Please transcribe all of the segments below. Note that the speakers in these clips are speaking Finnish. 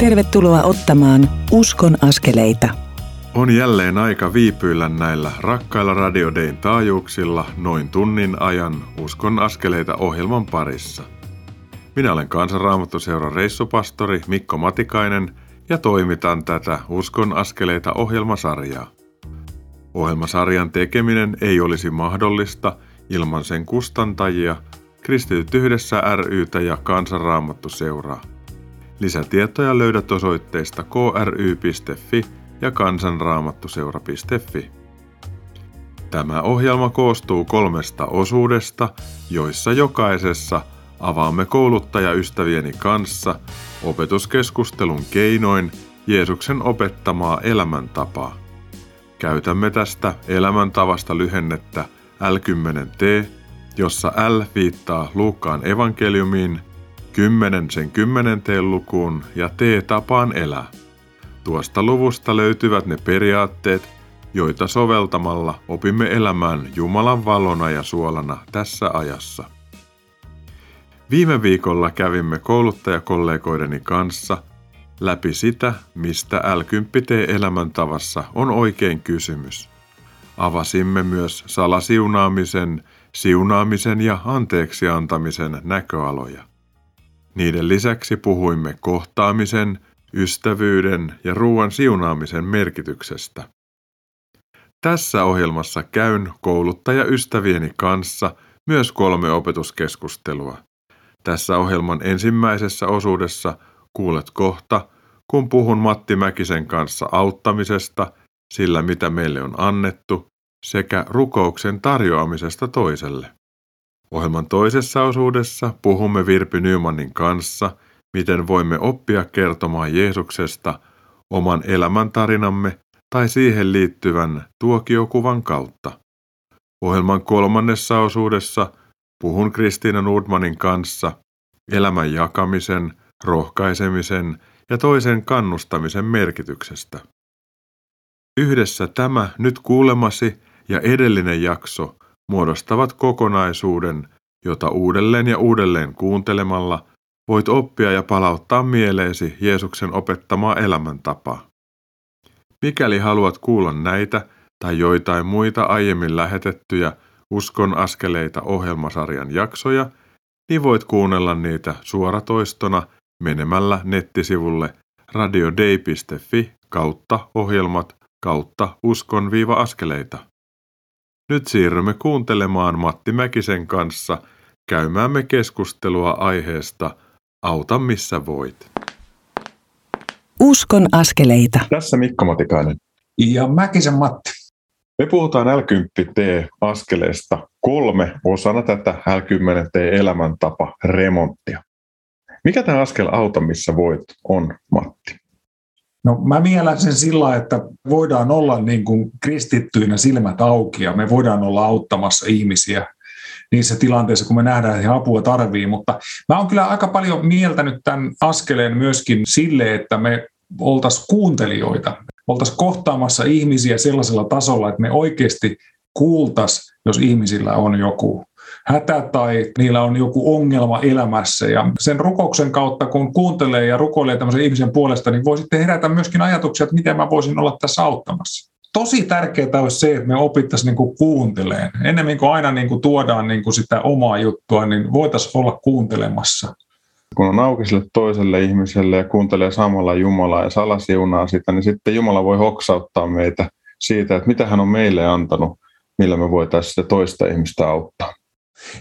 Tervetuloa ottamaan Uskon askeleita. On jälleen aika viipyillä näillä rakkailla radiodein taajuuksilla noin tunnin ajan Uskon askeleita ohjelman parissa. Minä olen Kansanraamattuseuran reissupastori Mikko Matikainen ja toimitan tätä Uskon askeleita ohjelmasarjaa. Ohjelmasarjan tekeminen ei olisi mahdollista ilman sen kustantajia, Kristityt yhdessä rytä ja Kansanraamattuseuraa. Lisätietoja löydät osoitteista kry.fi ja kansanraamattuseura.fi. Tämä ohjelma koostuu kolmesta osuudesta, joissa jokaisessa avaamme kouluttajaystävieni kanssa opetuskeskustelun keinoin Jeesuksen opettamaa elämäntapaa. Käytämme tästä elämäntavasta lyhennettä L10T, jossa L viittaa Luukkaan evankeliumiin – kymmenen sen kymmenenteen lukuun ja tee tapaan elää. Tuosta luvusta löytyvät ne periaatteet, joita soveltamalla opimme elämään Jumalan valona ja suolana tässä ajassa. Viime viikolla kävimme kouluttajakollegoideni kanssa läpi sitä, mistä L10T elämäntavassa on oikein kysymys. Avasimme myös salasiunaamisen, siunaamisen ja anteeksi antamisen näköaloja. Niiden lisäksi puhuimme kohtaamisen, ystävyyden ja ruoan siunaamisen merkityksestä. Tässä ohjelmassa käyn kouluttajaystävieni kanssa myös kolme opetuskeskustelua. Tässä ohjelman ensimmäisessä osuudessa kuulet kohta, kun puhun Matti Mäkisen kanssa auttamisesta, sillä mitä meille on annettu, sekä rukouksen tarjoamisesta toiselle. Ohjelman toisessa osuudessa puhumme Virpi Nymanin kanssa, miten voimme oppia kertomaan Jeesuksesta oman elämäntarinamme tai siihen liittyvän tuokiokuvan kautta. Ohjelman kolmannessa osuudessa puhun Kristiina Nordmanin kanssa elämän jakamisen, rohkaisemisen ja toisen kannustamisen merkityksestä. Yhdessä tämä nyt kuulemasi ja edellinen jakso muodostavat kokonaisuuden, jota uudelleen ja uudelleen kuuntelemalla voit oppia ja palauttaa mieleesi Jeesuksen opettamaa elämäntapaa. Mikäli haluat kuulla näitä tai joitain muita aiemmin lähetettyjä Uskon askeleita ohjelmasarjan jaksoja, niin voit kuunnella niitä suoratoistona menemällä nettisivulle radiodei.fi kautta ohjelmat kautta uskon-askeleita. Nyt siirrymme kuuntelemaan Matti Mäkisen kanssa käymäämme keskustelua aiheesta Auta missä voit. Uskon askeleita. Tässä Mikko Matikainen. Ja Mäkisen Matti. Me puhutaan L10T-askeleesta kolme osana tätä L10T-elämäntapa remonttia. Mikä tämä askel Auta missä voit on, Matti? No mä mielen sen sillä, että voidaan olla niin kuin kristittyinä silmät auki ja me voidaan olla auttamassa ihmisiä niissä tilanteissa, kun me nähdään, että he apua tarvii. Mutta mä oon kyllä aika paljon mieltänyt tämän askeleen myöskin sille, että me oltaisiin kuuntelijoita, oltaisiin kohtaamassa ihmisiä sellaisella tasolla, että me oikeasti kuultaisiin, jos ihmisillä on joku hätä tai niillä on joku ongelma elämässä. Ja sen rukouksen kautta, kun kuuntelee ja rukoilee tämmöisen ihmisen puolesta, niin voi sitten herätä myöskin ajatuksia, että miten mä voisin olla tässä auttamassa. Tosi tärkeää olisi se, että me opittaisiin niin kuunteleen. Ennemmin kuin aina niin kuin tuodaan niin kuin sitä omaa juttua, niin voitaisiin olla kuuntelemassa kun on auki sille toiselle ihmiselle ja kuuntelee samalla Jumalaa ja salasiunaa sitä, niin sitten Jumala voi hoksauttaa meitä siitä, että mitä hän on meille antanut, millä me voitaisiin sitä toista ihmistä auttaa.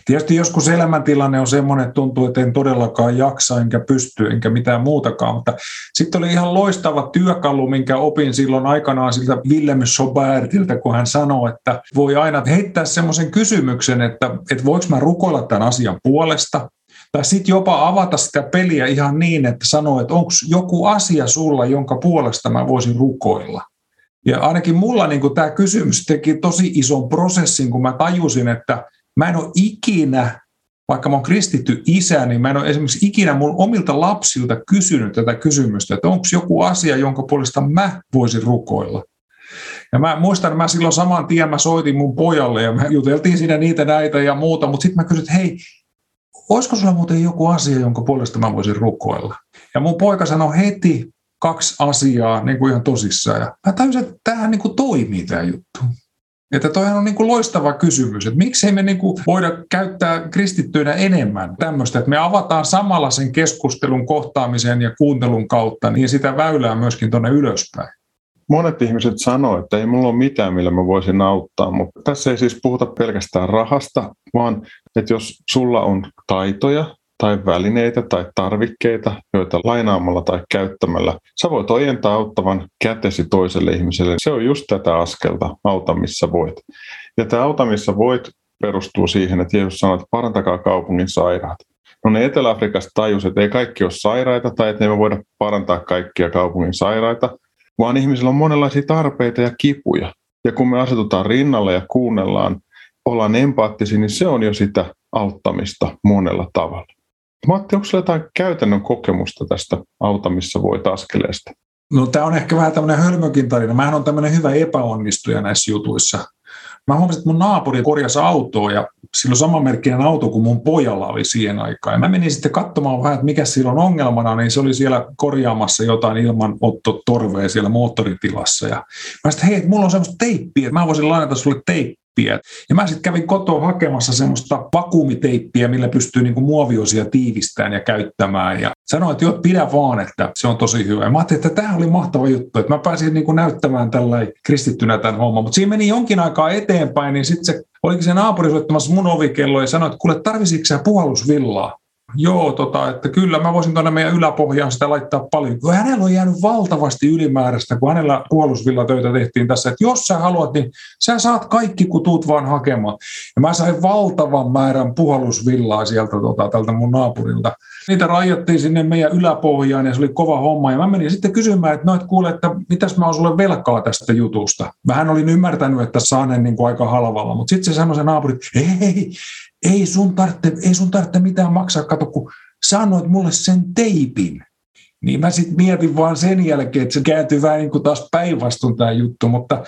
Tietysti joskus elämäntilanne on semmoinen, että tuntuu, että en todellakaan jaksa, enkä pysty, enkä mitään muutakaan. Mutta sitten oli ihan loistava työkalu, minkä opin silloin aikanaan siltä Willem Sobertilta, kun hän sanoi, että voi aina heittää semmoisen kysymyksen, että, että voiko mä rukoilla tämän asian puolesta, tai sitten jopa avata sitä peliä ihan niin, että sanoo, että onko joku asia sulla, jonka puolesta mä voisin rukoilla. Ja ainakin mulla niin tämä kysymys teki tosi ison prosessin, kun mä tajusin, että Mä en ole ikinä, vaikka mä oon kristitty isä, niin mä en ole esimerkiksi ikinä mun omilta lapsilta kysynyt tätä kysymystä, että onko joku asia, jonka puolesta mä voisin rukoilla. Ja mä muistan, mä silloin saman tien mä soitin mun pojalle ja me juteltiin siinä niitä näitä ja muuta, mutta sitten mä kysyin, että hei, olisiko sulla muuten joku asia, jonka puolesta mä voisin rukoilla? Ja mun poika sanoi heti kaksi asiaa niin kuin ihan tosissaan. Ja mä tajusin, että tämähän niin kuin toimii tämä juttu. Että toihan on niin kuin loistava kysymys, että miksei me niin kuin voida käyttää kristittyinä enemmän tämmöistä, että me avataan samalla sen keskustelun kohtaamisen ja kuuntelun kautta, niin sitä väylää myöskin tuonne ylöspäin. Monet ihmiset sanoo, että ei mulla ole mitään, millä mä voisin auttaa, mutta tässä ei siis puhuta pelkästään rahasta, vaan että jos sulla on taitoja tai välineitä tai tarvikkeita, joita lainaamalla tai käyttämällä sä voit ojentaa auttavan kätesi toiselle ihmiselle. Se on just tätä askelta, auta missä voit. Ja tämä auta missä voit perustuu siihen, että Jeesus sanoo, että parantakaa kaupungin sairaat. No ne Etelä-Afrikasta tajus, että ei kaikki ole sairaita tai että ei voida parantaa kaikkia kaupungin sairaita, vaan ihmisillä on monenlaisia tarpeita ja kipuja. Ja kun me asetutaan rinnalle ja kuunnellaan, ollaan empaattisia, niin se on jo sitä auttamista monella tavalla. Matti, onko sinulla jotain käytännön kokemusta tästä auta, missä voit askeleesta? No tämä on ehkä vähän tämmöinen hölmökin tarina. Mä on tämmöinen hyvä epäonnistuja näissä jutuissa. Mä huomasin, että mun naapuri korjasi autoa ja sillä on samanmerkkinen auto kuin mun pojalla oli siihen aikaan. Ja mä menin sitten katsomaan vähän, että mikä sillä on ongelmana, niin se oli siellä korjaamassa jotain ilmanottotorvea siellä moottoritilassa. Ja mä sitten, hei, mulla on semmoista teippiä, että mä voisin lainata sulle teippiä teippiä. Ja mä sitten kävin kotoa hakemassa semmoista vakuumiteippiä, millä pystyy niin kuin muoviosia tiivistämään ja käyttämään. Ja sanoin, että joo, pidä vaan, että se on tosi hyvä. Ja mä ajattelin, että tämä oli mahtava juttu, että mä pääsin niin kuin näyttämään tällä kristittynä tämän homman. Mutta siinä meni jonkin aikaa eteenpäin, niin sitten se olikin se naapuri soittamassa mun ovikello ja sanoi, että kuule, tarvisitko sä puhallusvillaa? Joo, tota, että kyllä mä voisin tuonne meidän yläpohjaan sitä laittaa paljon. Kun hänellä on jäänyt valtavasti ylimääräistä, kun hänellä puolusvillatöitä tehtiin tässä, että jos sä haluat, niin sä saat kaikki, kun tuut vaan hakemaan. Ja mä sain valtavan määrän puhallusvillaa sieltä tota, tältä mun naapurilta. Niitä rajattiin sinne meidän yläpohjaan ja se oli kova homma. Ja mä menin sitten kysymään, että no et kuule, että mitäs mä oon sulle velkaa tästä jutusta. Vähän olin ymmärtänyt, että saan niin aika halvalla, mutta sitten se sanoi se naapuri, että ei, ei sun tarvitse, ei sun tarvitse mitään maksaa, kato kun sanoit mulle sen teipin. Niin mä sitten mietin vaan sen jälkeen, että se kääntyy vähän niin kuin taas päinvastoin tämä juttu, mutta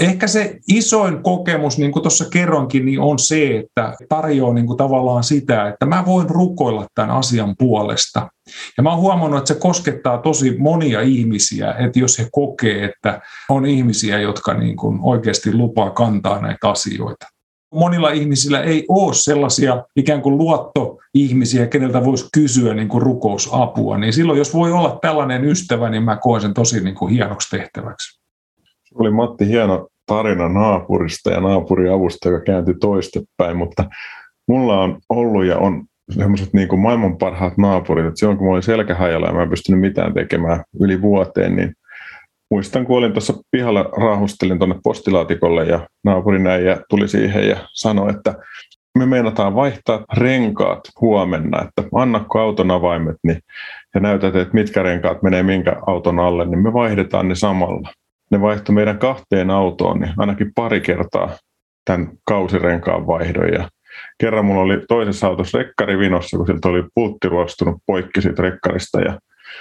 ehkä se isoin kokemus, niin kuin tuossa kerronkin, niin on se, että tarjoaa niin kuin tavallaan sitä, että mä voin rukoilla tämän asian puolesta. Ja mä oon huomannut, että se koskettaa tosi monia ihmisiä, että jos he kokee, että on ihmisiä, jotka niin kuin oikeasti lupaa kantaa näitä asioita monilla ihmisillä ei ole sellaisia ikään kuin luottoihmisiä, keneltä voisi kysyä niin kuin rukousapua, niin silloin jos voi olla tällainen ystävä, niin mä koen sen tosi niin kuin hienoksi tehtäväksi. Oli Matti hieno tarina naapurista ja naapuriavusta, joka kääntyi toistepäin, mutta mulla on ollut ja on semmoiset niin kuin maailman parhaat naapurit, että silloin kun mulla oli selkähajalla ja mä en pystynyt mitään tekemään yli vuoteen, niin muistan, kun olin tuossa pihalla, raahustelin tuonne postilaatikolle ja naapurin äijä tuli siihen ja sanoi, että me meinataan vaihtaa renkaat huomenna, että annakko auton avaimet niin, ja näytät, että mitkä renkaat menee minkä auton alle, niin me vaihdetaan ne samalla. Ne vaihtoi meidän kahteen autoon, niin ainakin pari kertaa tämän kausirenkaan vaihdon. Ja kerran mulla oli toisessa autossa rekkari vinossa, kun sieltä oli pultti ruostunut poikki siitä rekkarista ja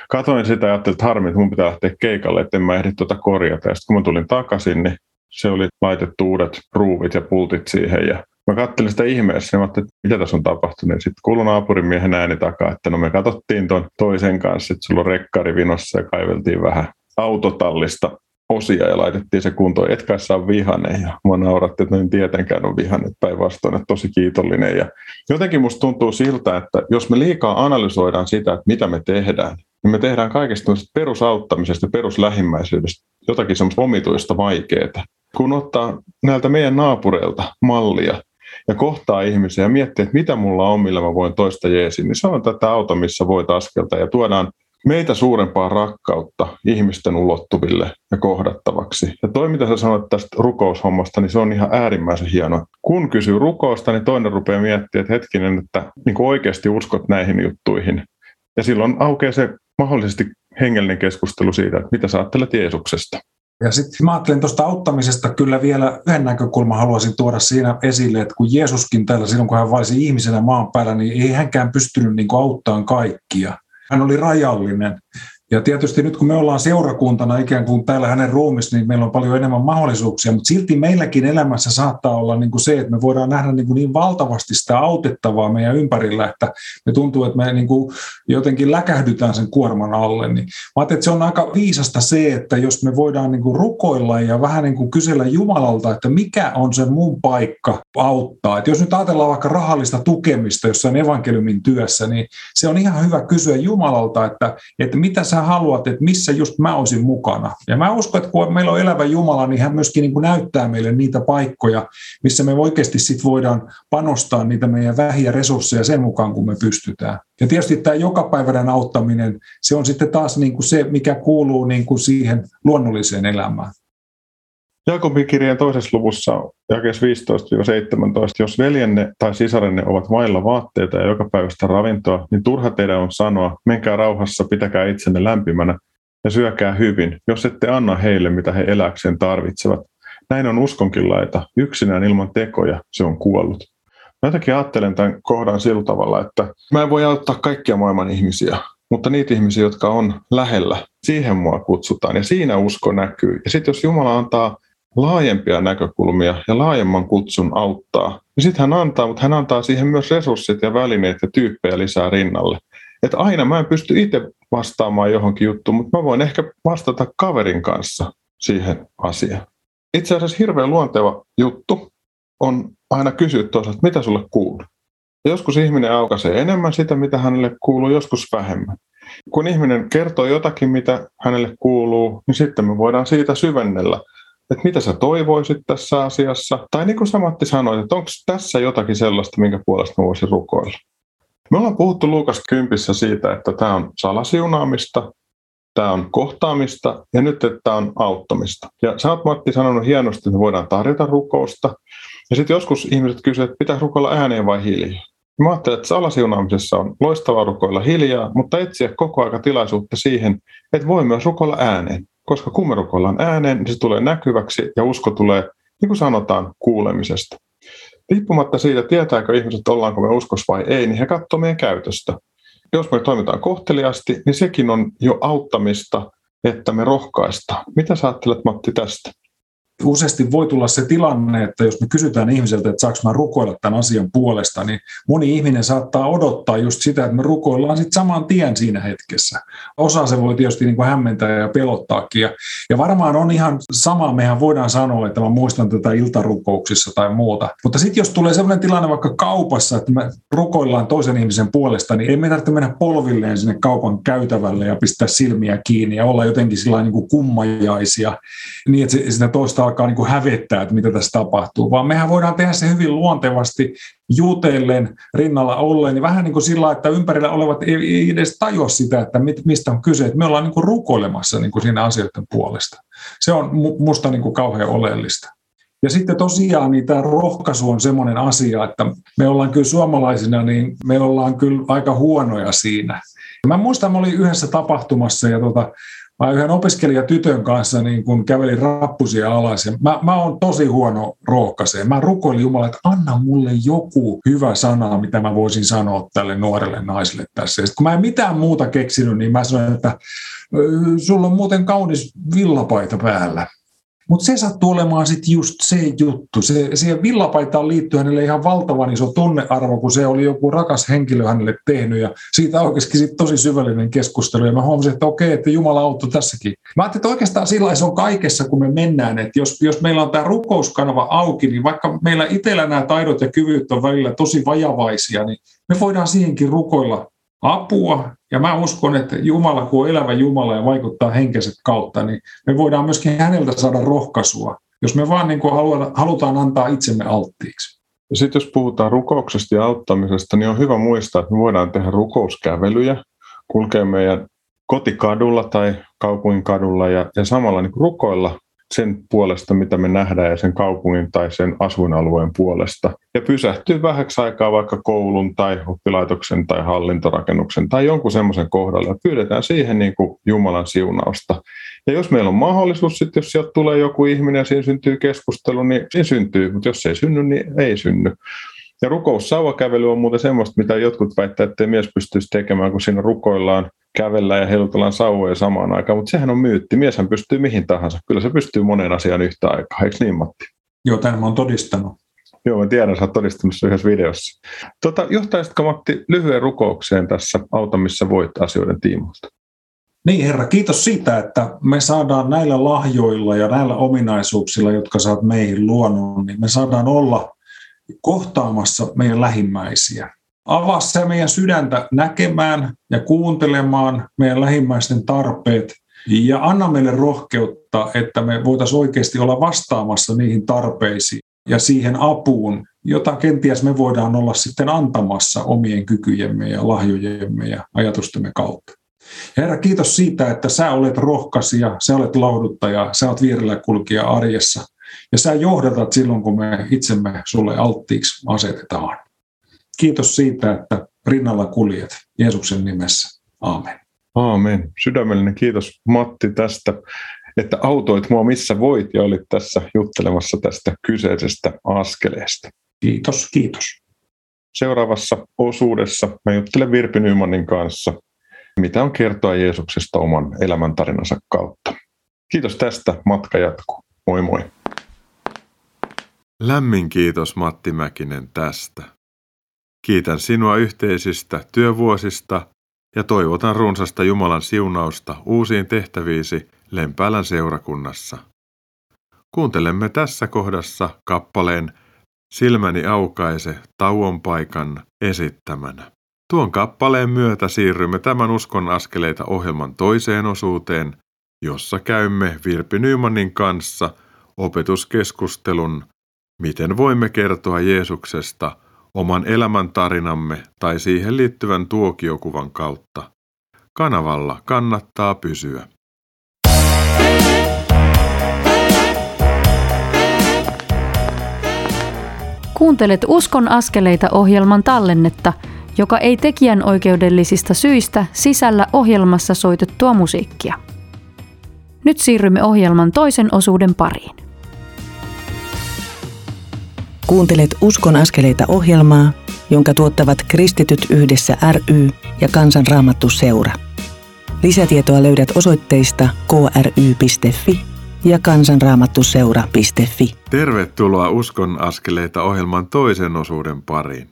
katoin sitä ja ajattelin, että harmi, että mun pitää lähteä keikalle, että en mä ehdi tuota korjata. Ja sitten kun mä tulin takaisin, niin se oli laitettu uudet ruuvit ja pultit siihen ja Mä katselin sitä ihmeessä ja ajattelin, että mitä tässä on tapahtunut. Sitten kuului naapurin miehen ääni takaa, että no me katsottiin tuon toisen kanssa, että sulla on rekkari vinossa ja kaiveltiin vähän autotallista osia ja laitettiin se kuntoon. Et kai saa vihane ja mua nauratti, että en tietenkään ole vihane, päinvastoin, että tosi kiitollinen. Ja jotenkin musta tuntuu siltä, että jos me liikaa analysoidaan sitä, että mitä me tehdään, niin me tehdään kaikesta perusauttamisesta peruslähimmäisyydestä jotakin semmoista omituista vaikeaa. Kun ottaa näiltä meidän naapureilta mallia ja kohtaa ihmisiä ja miettii, että mitä mulla on, millä mä voin toista jeesin, niin se on tätä auto, missä voit askelta ja tuodaan meitä suurempaa rakkautta ihmisten ulottuville ja kohdattavaksi. Ja toi, mitä sä sanoit tästä rukoushommasta, niin se on ihan äärimmäisen hienoa. Kun kysyy rukousta, niin toinen rupeaa miettimään, että hetkinen, että niin oikeasti uskot näihin juttuihin. Ja silloin aukeaa se mahdollisesti hengellinen keskustelu siitä, että mitä sä ajattelet Jeesuksesta. Ja sitten mä ajattelen tuosta auttamisesta kyllä vielä yhden näkökulman haluaisin tuoda siinä esille, että kun Jeesuskin täällä silloin, kun hän vaisi ihmisenä maan päällä, niin ei hänkään pystynyt niin auttamaan kaikkia. Hän oli rajallinen. Ja tietysti nyt kun me ollaan seurakuntana ikään kuin täällä hänen ruumissa, niin meillä on paljon enemmän mahdollisuuksia, mutta silti meilläkin elämässä saattaa olla niin kuin se, että me voidaan nähdä niin, kuin niin valtavasti sitä autettavaa meidän ympärillä, että me tuntuu, että me niin kuin jotenkin läkähdytään sen kuorman alle. Niin mä ajattelin, että se on aika viisasta se, että jos me voidaan niin kuin rukoilla ja vähän niin kuin kysellä Jumalalta, että mikä on se mun paikka auttaa. Että jos nyt ajatellaan vaikka rahallista tukemista jossain evankeliumin työssä, niin se on ihan hyvä kysyä Jumalalta, että, että mitä sä haluat, että missä just mä olisin mukana. Ja mä uskon, että kun meillä on elävä Jumala, niin hän myöskin niin kuin näyttää meille niitä paikkoja, missä me oikeasti sit voidaan panostaa niitä meidän vähiä resursseja sen mukaan, kun me pystytään. Ja tietysti tämä jokapäiväinen auttaminen, se on sitten taas niin kuin se, mikä kuuluu niin kuin siihen luonnolliseen elämään. Jaakobin kirjeen toisessa luvussa, jakeessa 15-17, jos veljenne tai sisarenne ovat vailla vaatteita ja joka päivästä ravintoa, niin turha teidän on sanoa, menkää rauhassa, pitäkää itsenne lämpimänä ja syökää hyvin, jos ette anna heille, mitä he eläkseen tarvitsevat. Näin on uskonkin laita. Yksinään ilman tekoja se on kuollut. Mä jotenkin ajattelen tämän kohdan sillä tavalla, että mä en voi auttaa kaikkia maailman ihmisiä, mutta niitä ihmisiä, jotka on lähellä, siihen mua kutsutaan ja siinä usko näkyy. Ja sitten jos Jumala antaa laajempia näkökulmia ja laajemman kutsun auttaa. Ja sitten hän antaa, mutta hän antaa siihen myös resurssit ja välineet ja tyyppejä lisää rinnalle. Että aina mä en pysty itse vastaamaan johonkin juttuun, mutta mä voin ehkä vastata kaverin kanssa siihen asiaan. Itse asiassa hirveän luonteva juttu on aina kysyä toisaalta, mitä sulle kuuluu. Ja joskus ihminen aukaisee enemmän sitä, mitä hänelle kuuluu, joskus vähemmän. Kun ihminen kertoo jotakin, mitä hänelle kuuluu, niin sitten me voidaan siitä syvennellä että mitä sä toivoisit tässä asiassa. Tai niin kuin sä Matti sanoit, että onko tässä jotakin sellaista, minkä puolesta mä voisin rukoilla. Me ollaan puhuttu Luukas kympissä siitä, että tämä on salasiunaamista, tämä on kohtaamista ja nyt, että tämä on auttamista. Ja sä oot Matti sanonut hienosti, että me voidaan tarjota rukousta. Ja sitten joskus ihmiset kysyvät, että pitää rukoilla ääneen vai hiljaa. Mä ajattelen, että salasiunaamisessa on loistava rukoilla hiljaa, mutta etsiä koko aika tilaisuutta siihen, että voi myös rukoilla ääneen koska kun me rukoillaan ääneen, niin se tulee näkyväksi ja usko tulee, niin kuin sanotaan, kuulemisesta. Riippumatta siitä, tietääkö ihmiset, ollaanko me uskos vai ei, niin he katsovat meidän käytöstä. Jos me toimitaan kohteliasti, niin sekin on jo auttamista, että me rohkaista. Mitä sä ajattelet, Matti, tästä? Useasti voi tulla se tilanne, että jos me kysytään ihmiseltä, että saanko mä rukoilla tämän asian puolesta, niin moni ihminen saattaa odottaa just sitä, että me rukoillaan sitten saman tien siinä hetkessä. Osa se voi tietysti niin kuin hämmentää ja pelottaakin. Ja, ja varmaan on ihan sama, mehän voidaan sanoa, että mä muistan tätä iltarukouksissa tai muuta. Mutta sitten jos tulee sellainen tilanne vaikka kaupassa, että me rukoillaan toisen ihmisen puolesta, niin ei me tarvitse mennä polvilleen sinne kaupan käytävälle ja pistää silmiä kiinni ja olla jotenkin sillä niin kuin kummajaisia, niin että sitä toista alkaa niin kuin hävettää, että mitä tässä tapahtuu, vaan mehän voidaan tehdä se hyvin luontevasti jutellen rinnalla ollen, niin vähän niin kuin sillä, että ympärillä olevat ei edes tajua sitä, että mistä on kyse, että me ollaan niin kuin rukoilemassa niin kuin siinä asioiden puolesta. Se on musta niin kauhean oleellista. Ja sitten tosiaan niin tämä rohkaisu on semmoinen asia, että me ollaan kyllä suomalaisina, niin me ollaan kyllä aika huonoja siinä. Mä muistan, mä olin yhdessä tapahtumassa ja tota, mä yhden opiskelijatytön kanssa niin kun kävelin rappusia alas. Ja mä, mä oon tosi huono rohkaiseen. Mä rukoilin Jumala, että anna mulle joku hyvä sana, mitä mä voisin sanoa tälle nuorelle naiselle tässä. Ja kun mä en mitään muuta keksinyt, niin mä sanoin, että sulla on muuten kaunis villapaita päällä. Mutta se sattuu olemaan sitten just se juttu. Se, siihen villapaitaan liittyy hänelle ihan valtavan iso tunnearvo, kun se oli joku rakas henkilö hänelle tehnyt. Ja siitä oikeasti sit tosi syvällinen keskustelu. Ja mä huomasin, että okei, että Jumala auttoi tässäkin. Mä ajattelin, että oikeastaan sillä se on kaikessa, kun me mennään. Että jos, jos meillä on tämä rukouskanava auki, niin vaikka meillä itsellä nämä taidot ja kyvyt on välillä tosi vajavaisia, niin me voidaan siihenkin rukoilla apua. Ja mä uskon, että Jumala, kun on elävä Jumala ja vaikuttaa henkeset kautta, niin me voidaan myöskin häneltä saada rohkaisua, jos me vaan niin kuin halutaan antaa itsemme alttiiksi. Ja sitten jos puhutaan rukouksesta ja auttamisesta, niin on hyvä muistaa, että me voidaan tehdä rukouskävelyjä, kulkea meidän kotikadulla tai kaupungin kadulla ja, ja samalla niin rukoilla sen puolesta, mitä me nähdään ja sen kaupungin tai sen asuinalueen puolesta. Ja pysähtyy vähäksi aikaa vaikka koulun tai oppilaitoksen tai hallintorakennuksen tai jonkun semmoisen kohdalla ja pyydetään siihen niin kuin Jumalan siunausta. Ja jos meillä on mahdollisuus, sitten jos sieltä tulee joku ihminen ja siinä syntyy keskustelu, niin siinä syntyy, mutta jos ei synny, niin ei synny. Ja rukoussauvakävely on muuten semmoista, mitä jotkut väittävät, että mies pystyisi tekemään, kun siinä rukoillaan kävellä ja heilutellaan sauvoja samaan aikaan, mutta sehän on myytti. Mieshän pystyy mihin tahansa. Kyllä se pystyy moneen asiaan yhtä aikaa, eikö niin Matti? Joo, tämän mä oon todistanut. Joo, mä tiedän, sä oot todistanut se yhdessä videossa. Tota, johtaisitko Matti lyhyen rukoukseen tässä Auta, missä voit asioiden tiimoilta? Niin Herra, kiitos siitä, että me saadaan näillä lahjoilla ja näillä ominaisuuksilla, jotka sä oot meihin luonut, niin me saadaan olla kohtaamassa meidän lähimmäisiä. Avaa se meidän sydäntä näkemään ja kuuntelemaan meidän lähimmäisten tarpeet ja anna meille rohkeutta, että me voitaisiin oikeasti olla vastaamassa niihin tarpeisiin ja siihen apuun, jota kenties me voidaan olla sitten antamassa omien kykyjemme ja lahjojemme ja ajatustemme kautta. Herra, kiitos siitä, että sä olet rohkaisija, sä olet lohduttaja, sä olet vierellä kulkija arjessa. Ja sä johdatat silloin, kun me itsemme sulle alttiiksi asetetaan. Kiitos siitä, että rinnalla kuljet Jeesuksen nimessä. Aamen. Aamen. Sydämellinen kiitos Matti tästä, että autoit mua missä voit ja olit tässä juttelemassa tästä kyseisestä askeleesta. Kiitos, kiitos. Seuraavassa osuudessa mä juttelen Virpi Nymanin kanssa mitä on kertoa Jeesuksesta oman elämäntarinansa kautta. Kiitos tästä, matka jatkuu. Moi moi. Lämmin kiitos Matti Mäkinen tästä. Kiitän sinua yhteisistä työvuosista ja toivotan runsasta Jumalan siunausta uusiin tehtäviisi Lempäälän seurakunnassa. Kuuntelemme tässä kohdassa kappaleen Silmäni aukaise tauon paikan esittämänä. Tuon kappaleen myötä siirrymme tämän uskon askeleita ohjelman toiseen osuuteen, jossa käymme Virpi Nymanin kanssa opetuskeskustelun Miten voimme kertoa Jeesuksesta oman elämän tarinamme tai siihen liittyvän tuokiokuvan kautta? Kanavalla kannattaa pysyä. Kuuntelet Uskon askeleita ohjelman tallennetta – joka ei tekijän oikeudellisista syistä sisällä ohjelmassa soitettua musiikkia. Nyt siirrymme ohjelman toisen osuuden pariin. Kuuntelet Uskon askeleita ohjelmaa, jonka tuottavat Kristityt yhdessä ry ja Kansanraamattu seura. Lisätietoa löydät osoitteista kry.fi ja kansanraamattuseura.fi. Tervetuloa Uskon askeleita ohjelman toisen osuuden pariin.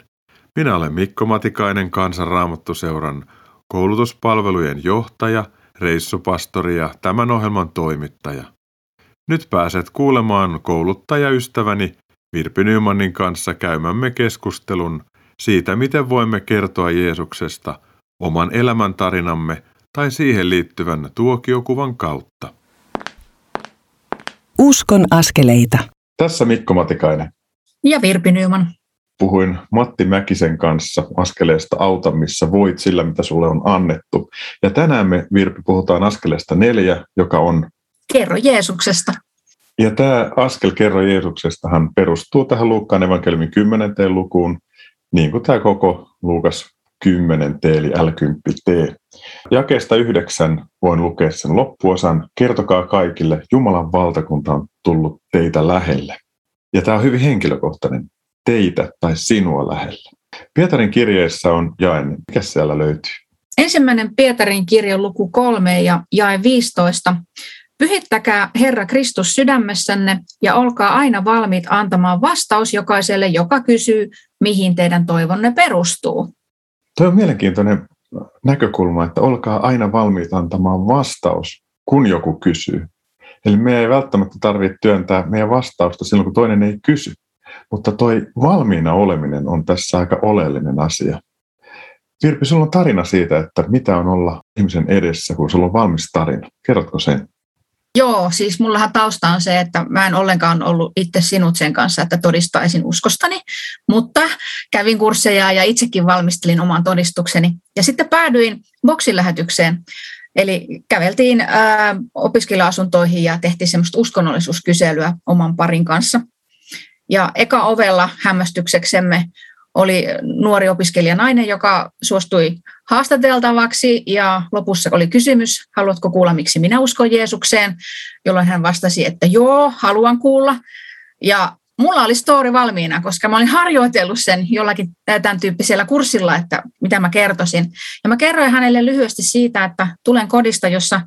Minä olen Mikko Matikainen Kansanraamattuseuran koulutuspalvelujen johtaja, reissupastori ja tämän ohjelman toimittaja. Nyt pääset kuulemaan kouluttajaystäväni Virpi Nymanin kanssa käymämme keskustelun siitä, miten voimme kertoa Jeesuksesta oman elämäntarinamme tai siihen liittyvän tuokiokuvan kautta. Uskon askeleita. Tässä Mikko Matikainen. Ja Virpi Nyman puhuin Matti Mäkisen kanssa askeleesta Auta, missä voit sillä, mitä sulle on annettu. Ja tänään me, Virpi, puhutaan askeleesta neljä, joka on... Kerro Jeesuksesta. Ja tämä askel Kerro Jeesuksestahan perustuu tähän Luukkaan evankeliumin 10. lukuun, niin kuin tämä koko Luukas 10 T eli L10 T. Jakeesta yhdeksän voin lukea sen loppuosan. Kertokaa kaikille, Jumalan valtakunta on tullut teitä lähelle. Ja tämä on hyvin henkilökohtainen teitä tai sinua lähellä. Pietarin kirjeessä on jae, mikä siellä löytyy? Ensimmäinen Pietarin kirja luku 3 ja jae 15. Pyhittäkää Herra Kristus sydämessänne ja olkaa aina valmiit antamaan vastaus jokaiselle, joka kysyy, mihin teidän toivonne perustuu. Tuo on mielenkiintoinen näkökulma, että olkaa aina valmiit antamaan vastaus, kun joku kysyy. Eli me ei välttämättä tarvitse työntää meidän vastausta silloin, kun toinen ei kysy. Mutta toi valmiina oleminen on tässä aika oleellinen asia. Virpi, sulla on tarina siitä, että mitä on olla ihmisen edessä, kun sulla on valmis tarina. Kerrotko sen? Joo, siis mullahan tausta on se, että mä en ollenkaan ollut itse sinut sen kanssa, että todistaisin uskostani, mutta kävin kursseja ja itsekin valmistelin oman todistukseni. Ja sitten päädyin boksin lähetykseen. Eli käveltiin ää, opiskelija-asuntoihin ja tehtiin semmoista uskonnollisuuskyselyä oman parin kanssa. Ja eka ovella hämmästykseksemme oli nuori opiskelija nainen, joka suostui haastateltavaksi ja lopussa oli kysymys, haluatko kuulla, miksi minä uskon Jeesukseen, jolloin hän vastasi, että joo, haluan kuulla. Ja mulla oli story valmiina, koska mä olin harjoitellut sen jollakin tämän tyyppisellä kurssilla, että mitä mä kertoisin. Ja mä kerroin hänelle lyhyesti siitä, että tulen kodista, jossa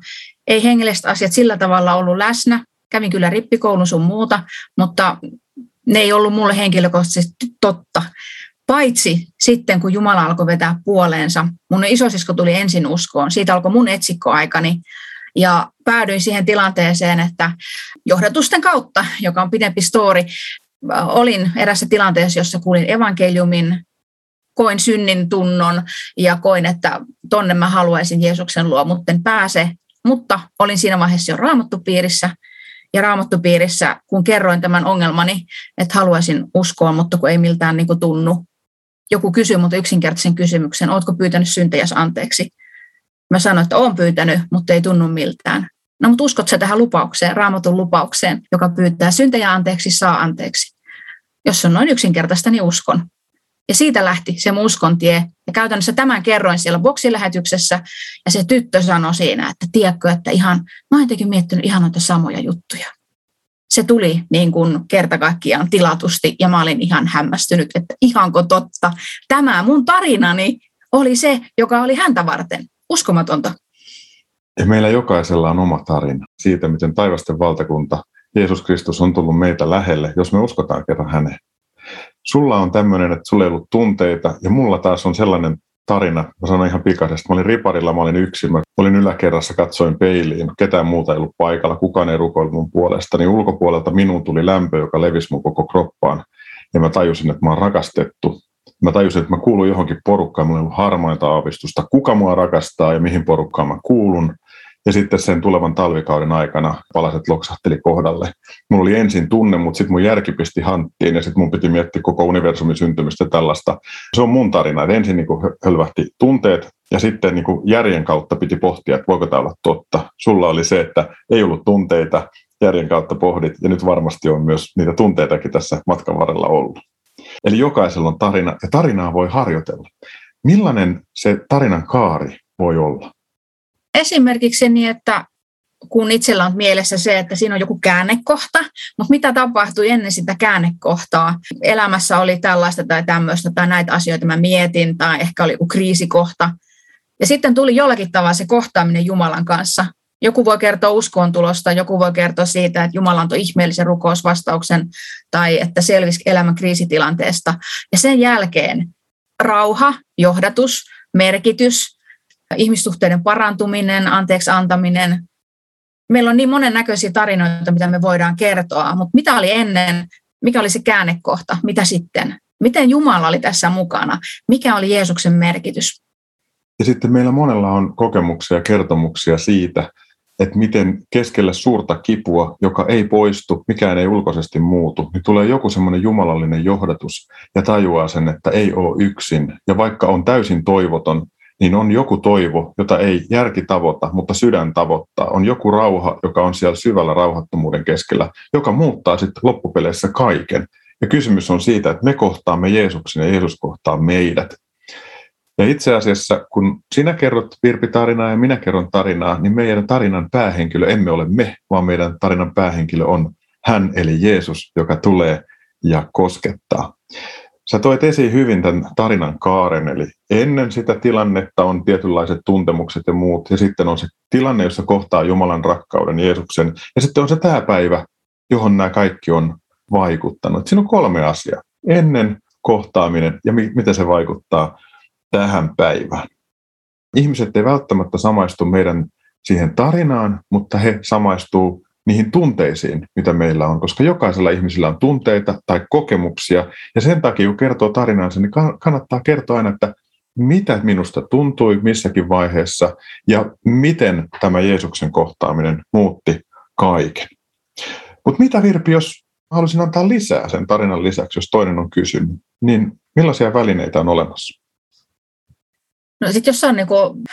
ei hengelliset asiat sillä tavalla ollut läsnä. Kävin kyllä rippikoulun sun muuta, mutta ne ei ollut mulle henkilökohtaisesti totta. Paitsi sitten, kun Jumala alkoi vetää puoleensa. Mun isosisko tuli ensin uskoon. Siitä alkoi mun etsikkoaikani. Ja päädyin siihen tilanteeseen, että johdatusten kautta, joka on pidempi story, olin erässä tilanteessa, jossa kuulin evankeliumin, koin synnin tunnon ja koin, että tonne mä haluaisin Jeesuksen luo, mutta en pääse. Mutta olin siinä vaiheessa jo raamattupiirissä ja raamattupiirissä, kun kerroin tämän ongelmani, että haluaisin uskoa, mutta kun ei miltään niin kuin tunnu. Joku kysyi mutta yksinkertaisen kysymyksen, ootko pyytänyt syntejäs anteeksi? Mä sanoin, että olen pyytänyt, mutta ei tunnu miltään. No mutta uskot sä tähän lupaukseen, raamatun lupaukseen, joka pyytää syntejä anteeksi, saa anteeksi. Jos on noin yksinkertaista, niin uskon. Ja siitä lähti se mun uskon tie. Ja käytännössä tämän kerroin siellä boksilähetyksessä. Ja se tyttö sanoi siinä, että tiedätkö, että ihan, mä oon jotenkin miettinyt ihan noita samoja juttuja. Se tuli niin kuin kerta kaikkiaan tilatusti ja mä olin ihan hämmästynyt, että ihanko totta. Tämä mun tarinani oli se, joka oli häntä varten. Uskomatonta. Ja meillä jokaisella on oma tarina siitä, miten taivasten valtakunta, Jeesus Kristus on tullut meitä lähelle, jos me uskotaan kerran häneen. Sulla on tämmöinen, että sulla ei ollut tunteita, ja mulla taas on sellainen tarina, mä sanon ihan pikaisesti, mä olin riparilla, mä olin yksin, mä olin yläkerrassa, katsoin peiliin, ketään muuta ei ollut paikalla, kukaan ei rukoillut mun puolesta, niin ulkopuolelta minun tuli lämpö, joka levisi mun koko kroppaan, ja mä tajusin, että mä oon rakastettu. Mä tajusin, että mä kuulun johonkin porukkaan, mulla ei ollut harmainta aavistusta, kuka mua rakastaa ja mihin porukkaan mä kuulun. Ja sitten sen tulevan talvikauden aikana palaset loksahteli kohdalle. Mulla oli ensin tunne, mutta sitten mun järki pisti hanttiin ja sitten mun piti miettiä koko universumin syntymistä tällaista. Se on mun tarina, että ensin niin hölvähti tunteet ja sitten niin järjen kautta piti pohtia, että voiko tämä olla totta. Sulla oli se, että ei ollut tunteita, järjen kautta pohdit ja nyt varmasti on myös niitä tunteitakin tässä matkan varrella ollut. Eli jokaisella on tarina ja tarinaa voi harjoitella. Millainen se tarinan kaari voi olla? Esimerkiksi niin, että kun itsellä on mielessä se, että siinä on joku käännekohta, mutta mitä tapahtui ennen sitä käännekohtaa? Elämässä oli tällaista tai tämmöistä tai näitä asioita mä mietin tai ehkä oli joku kriisikohta. Ja sitten tuli jollakin tavalla se kohtaaminen Jumalan kanssa. Joku voi kertoa uskoon tulosta, joku voi kertoa siitä, että Jumala antoi ihmeellisen rukousvastauksen tai että selvisi elämän kriisitilanteesta. Ja sen jälkeen rauha, johdatus, merkitys, ihmissuhteiden parantuminen, anteeksi antaminen. Meillä on niin monennäköisiä tarinoita, mitä me voidaan kertoa, mutta mitä oli ennen, mikä oli se käännekohta, mitä sitten? Miten Jumala oli tässä mukana? Mikä oli Jeesuksen merkitys? Ja sitten meillä monella on kokemuksia ja kertomuksia siitä, että miten keskellä suurta kipua, joka ei poistu, mikään ei ulkoisesti muutu, niin tulee joku semmoinen jumalallinen johdatus ja tajuaa sen, että ei ole yksin. Ja vaikka on täysin toivoton, niin on joku toivo, jota ei järki tavoita, mutta sydän tavoittaa. On joku rauha, joka on siellä syvällä rauhattomuuden keskellä, joka muuttaa sitten loppupeleissä kaiken. Ja kysymys on siitä, että me kohtaamme Jeesuksen ja Jeesus kohtaa meidät. Ja itse asiassa, kun sinä kerrot Virpi tarinaa ja minä kerron tarinaa, niin meidän tarinan päähenkilö emme ole me, vaan meidän tarinan päähenkilö on hän eli Jeesus, joka tulee ja koskettaa. Sä toit esiin hyvin tämän tarinan kaaren, eli ennen sitä tilannetta on tietynlaiset tuntemukset ja muut, ja sitten on se tilanne, jossa kohtaa Jumalan rakkauden, Jeesuksen, ja sitten on se tämä päivä, johon nämä kaikki on vaikuttanut. Siinä on kolme asiaa. Ennen kohtaaminen ja mi- miten se vaikuttaa tähän päivään. Ihmiset ei välttämättä samaistu meidän siihen tarinaan, mutta he samaistuu niihin tunteisiin, mitä meillä on, koska jokaisella ihmisellä on tunteita tai kokemuksia, ja sen takia, kun kertoo tarinansa, niin kannattaa kertoa aina, että mitä minusta tuntui missäkin vaiheessa, ja miten tämä Jeesuksen kohtaaminen muutti kaiken. Mutta mitä Virpi, jos haluaisin antaa lisää sen tarinan lisäksi, jos toinen on kysynyt, niin millaisia välineitä on olemassa? No sitten jos on niin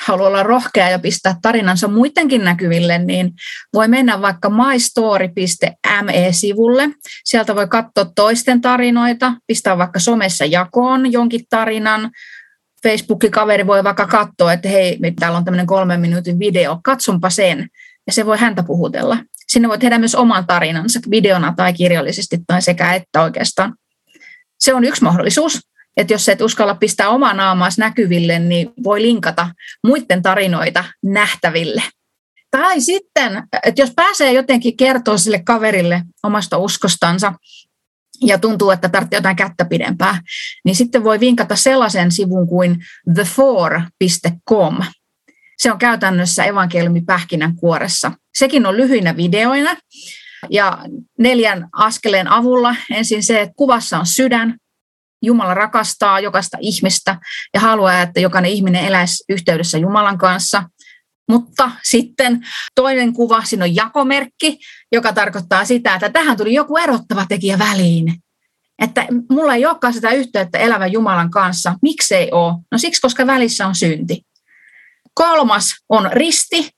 haluaa olla rohkea ja pistää tarinansa muidenkin näkyville, niin voi mennä vaikka mystory.me-sivulle. Sieltä voi katsoa toisten tarinoita, pistää vaikka somessa jakoon jonkin tarinan. Facebookin kaveri voi vaikka katsoa, että hei, täällä on tämmöinen kolmen minuutin video, katsonpa sen. Ja se voi häntä puhutella. Sinne voi tehdä myös oman tarinansa videona tai kirjallisesti tai sekä että oikeastaan. Se on yksi mahdollisuus. Että jos et uskalla pistää omaa naamaas näkyville, niin voi linkata muiden tarinoita nähtäville. Tai sitten, että jos pääsee jotenkin kertoa sille kaverille omasta uskostansa, ja tuntuu, että tarvitsee jotain kättä pidempää, niin sitten voi vinkata sellaisen sivun kuin thefor.com. Se on käytännössä evankeliumi pähkinänkuoressa. Sekin on lyhyinä videoina ja neljän askeleen avulla. Ensin se, että kuvassa on sydän. Jumala rakastaa jokaista ihmistä ja haluaa, että jokainen ihminen eläisi yhteydessä Jumalan kanssa. Mutta sitten toinen kuva, siinä on jakomerkki, joka tarkoittaa sitä, että tähän tuli joku erottava tekijä väliin. Että mulla ei olekaan sitä yhteyttä elävän Jumalan kanssa. Miksei ole? No siksi, koska välissä on synti. Kolmas on risti.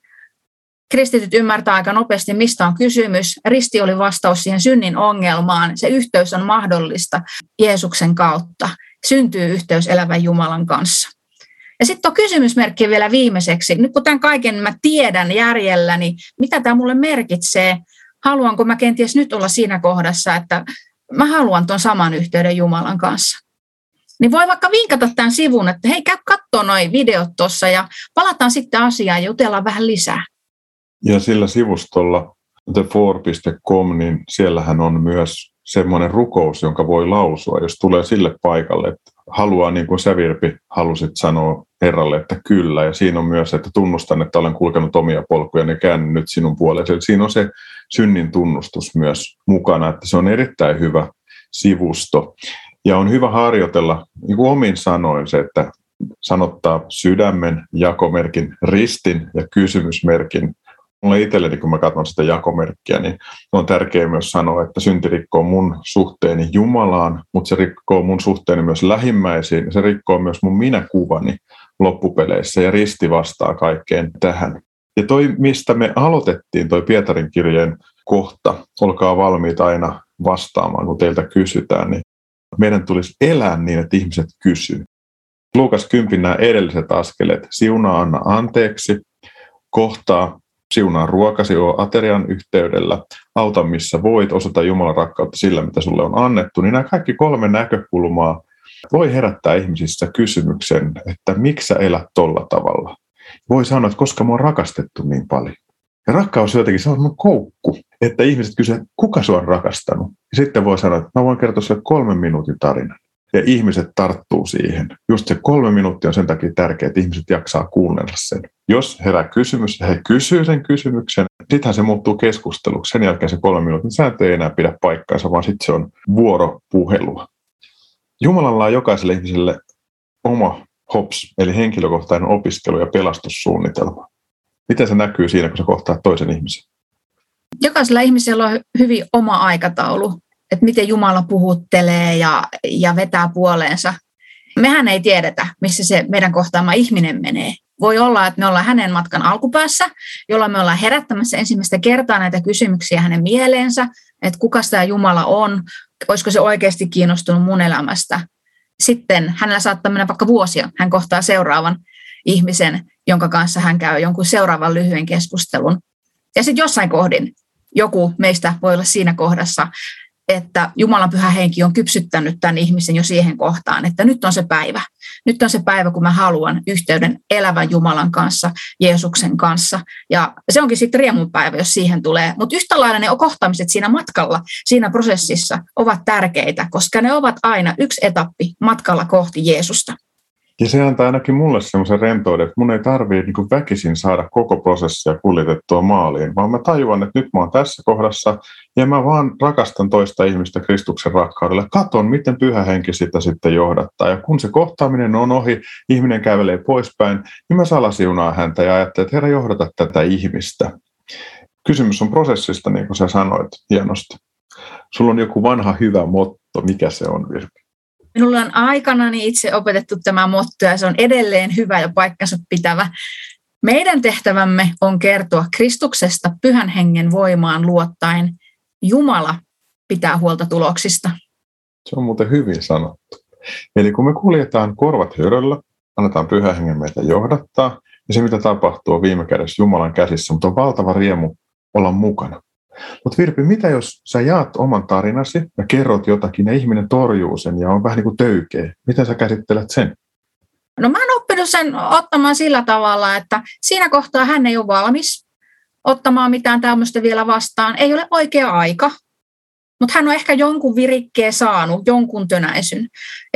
Kristityt ymmärtää aika nopeasti, mistä on kysymys. Risti oli vastaus siihen synnin ongelmaan. Se yhteys on mahdollista Jeesuksen kautta. Syntyy yhteys elävän Jumalan kanssa. Ja sitten on kysymysmerkki vielä viimeiseksi. Nyt kun tämän kaiken mä tiedän järjellä, niin mitä tämä mulle merkitsee? Haluanko mä kenties nyt olla siinä kohdassa, että mä haluan tuon saman yhteyden Jumalan kanssa? Niin voi vaikka vinkata tämän sivun, että hei, käy katsoa noin videot tuossa ja palataan sitten asiaan ja jutellaan vähän lisää. Ja sillä sivustolla the4.com, niin siellähän on myös semmoinen rukous, jonka voi lausua, jos tulee sille paikalle, että haluaa, niin kuin sä Virpi halusit sanoa Herralle, että kyllä. Ja siinä on myös, että tunnustan, että olen kulkenut omia polkuja ja käännyn nyt sinun puolesi. Eli siinä on se synnin tunnustus myös mukana, että se on erittäin hyvä sivusto. Ja on hyvä harjoitella niin kuin omin sanoin se, että sanottaa sydämen, jakomerkin, ristin ja kysymysmerkin mulle itselleni, kun mä katson sitä jakomerkkiä, niin on tärkeää myös sanoa, että synti rikkoo mun suhteeni Jumalaan, mutta se rikkoo mun suhteeni myös lähimmäisiin, se rikkoo myös mun minäkuvani loppupeleissä ja risti vastaa kaikkeen tähän. Ja toi, mistä me aloitettiin, toi Pietarin kirjeen kohta, olkaa valmiita aina vastaamaan, kun teiltä kysytään, niin meidän tulisi elää niin, että ihmiset kysyy. Luukas 10 nämä edelliset askeleet, siunaa anna anteeksi, kohtaa siunaa ruokasi, oo aterian yhteydellä, auta missä voit, osoita Jumalan rakkautta sillä, mitä sulle on annettu, niin nämä kaikki kolme näkökulmaa voi herättää ihmisissä kysymyksen, että miksi sä elät tolla tavalla. Voi sanoa, että koska mua on rakastettu niin paljon. Ja rakkaus jotenkin, se on mun koukku, että ihmiset kysyvät, kuka sua on rakastanut. Ja sitten voi sanoa, että mä voin kertoa sinulle kolmen minuutin tarinan ja ihmiset tarttuu siihen. Just se kolme minuuttia on sen takia tärkeää, että ihmiset jaksaa kuunnella sen. Jos herää kysymys ja he kysyy sen kysymyksen, sittenhän se muuttuu keskusteluksi. Sen jälkeen se kolme minuutin sääntö ei enää pidä paikkaansa, vaan sitten se on vuoropuhelua. Jumalalla on jokaiselle ihmiselle oma HOPS, eli henkilökohtainen opiskelu- ja pelastussuunnitelma. Miten se näkyy siinä, kun sä kohtaat toisen ihmisen? Jokaisella ihmisellä on hyvin oma aikataulu että miten Jumala puhuttelee ja, ja vetää puoleensa. Mehän ei tiedetä, missä se meidän kohtaama ihminen menee. Voi olla, että me ollaan hänen matkan alkupäässä, jolloin me ollaan herättämässä ensimmäistä kertaa näitä kysymyksiä hänen mieleensä, että kuka tämä Jumala on, olisiko se oikeasti kiinnostunut mun elämästä. Sitten hänellä saattaa mennä vaikka vuosia, hän kohtaa seuraavan ihmisen, jonka kanssa hän käy jonkun seuraavan lyhyen keskustelun. Ja sitten jossain kohdin joku meistä voi olla siinä kohdassa, että Jumalan pyhä henki on kypsyttänyt tämän ihmisen jo siihen kohtaan, että nyt on se päivä. Nyt on se päivä, kun mä haluan yhteyden elävän Jumalan kanssa, Jeesuksen kanssa. Ja se onkin sitten riemun päivä, jos siihen tulee. Mutta yhtä lailla ne kohtaamiset siinä matkalla, siinä prosessissa ovat tärkeitä, koska ne ovat aina yksi etappi matkalla kohti Jeesusta. Ja se antaa ainakin mulle semmoisen rentouden, että mun ei tarvitse niin väkisin saada koko prosessia kuljetettua maaliin, vaan mä tajuan, että nyt mä oon tässä kohdassa ja mä vaan rakastan toista ihmistä Kristuksen rakkaudella. Katon, miten pyhä henki sitä sitten johdattaa. Ja kun se kohtaaminen on ohi, ihminen kävelee poispäin, niin mä salasiunaan häntä ja ajattelen, että Herra, johdata tätä ihmistä. Kysymys on prosessista, niin kuin sä sanoit hienosti. Sulla on joku vanha hyvä motto, mikä se on, Virpi? Minulla on aikanani itse opetettu tämä motto ja se on edelleen hyvä ja paikkansa pitävä. Meidän tehtävämme on kertoa Kristuksesta pyhän hengen voimaan luottaen. Jumala pitää huolta tuloksista. Se on muuten hyvin sanottu. Eli kun me kuljetaan korvat höröllä, annetaan pyhän hengen meitä johdattaa, ja se mitä tapahtuu on viime kädessä Jumalan käsissä, mutta on valtava riemu olla mukana. Mutta Virpi, mitä jos sä jaat oman tarinasi ja kerrot jotakin ja ihminen torjuu sen ja on vähän niin kuin töykeä? Miten sä käsittelet sen? No mä oon oppinut sen ottamaan sillä tavalla, että siinä kohtaa hän ei ole valmis ottamaan mitään tämmöistä vielä vastaan. Ei ole oikea aika, mutta hän on ehkä jonkun virikkeen saanut, jonkun tönäisyn.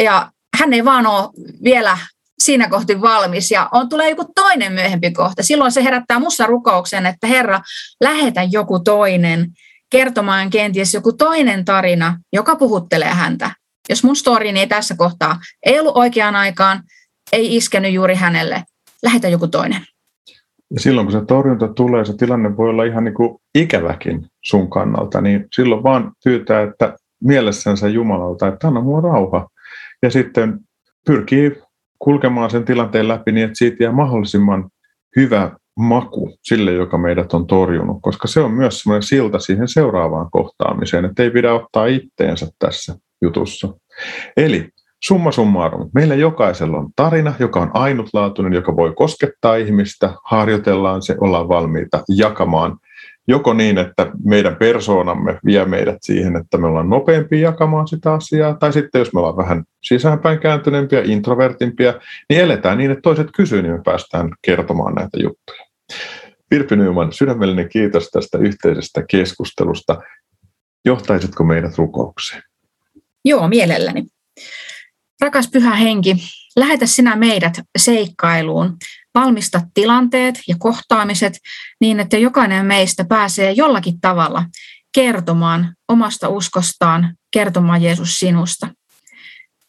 Ja hän ei vaan ole vielä siinä kohti valmis ja on, tulee joku toinen myöhempi kohta. Silloin se herättää musta rukouksen, että Herra, lähetä joku toinen kertomaan kenties joku toinen tarina, joka puhuttelee häntä. Jos mun storini ei tässä kohtaa ei ollut oikeaan aikaan, ei iskenyt juuri hänelle, lähetä joku toinen. Ja silloin kun se torjunta tulee, se tilanne voi olla ihan niin kuin ikäväkin sun kannalta, niin silloin vaan pyytää, että mielessänsä Jumalalta, että anna mua rauha. Ja sitten pyrkii kulkemaan sen tilanteen läpi niin, että siitä jää mahdollisimman hyvä maku sille, joka meidät on torjunut, koska se on myös semmoinen silta siihen seuraavaan kohtaamiseen, että ei pidä ottaa itteensä tässä jutussa. Eli summa summarum, meillä jokaisella on tarina, joka on ainutlaatuinen, joka voi koskettaa ihmistä, harjoitellaan se, ollaan valmiita jakamaan joko niin, että meidän persoonamme vie meidät siihen, että me ollaan nopeampia jakamaan sitä asiaa, tai sitten jos me ollaan vähän sisäänpäin kääntyneempiä, introvertimpia, niin eletään niin, että toiset kysyy, niin me päästään kertomaan näitä juttuja. Virpi Nyman, sydämellinen kiitos tästä yhteisestä keskustelusta. Johtaisitko meidät rukoukseen? Joo, mielelläni. Rakas pyhä henki, lähetä sinä meidät seikkailuun, valmista tilanteet ja kohtaamiset niin, että jokainen meistä pääsee jollakin tavalla kertomaan omasta uskostaan, kertomaan Jeesus sinusta.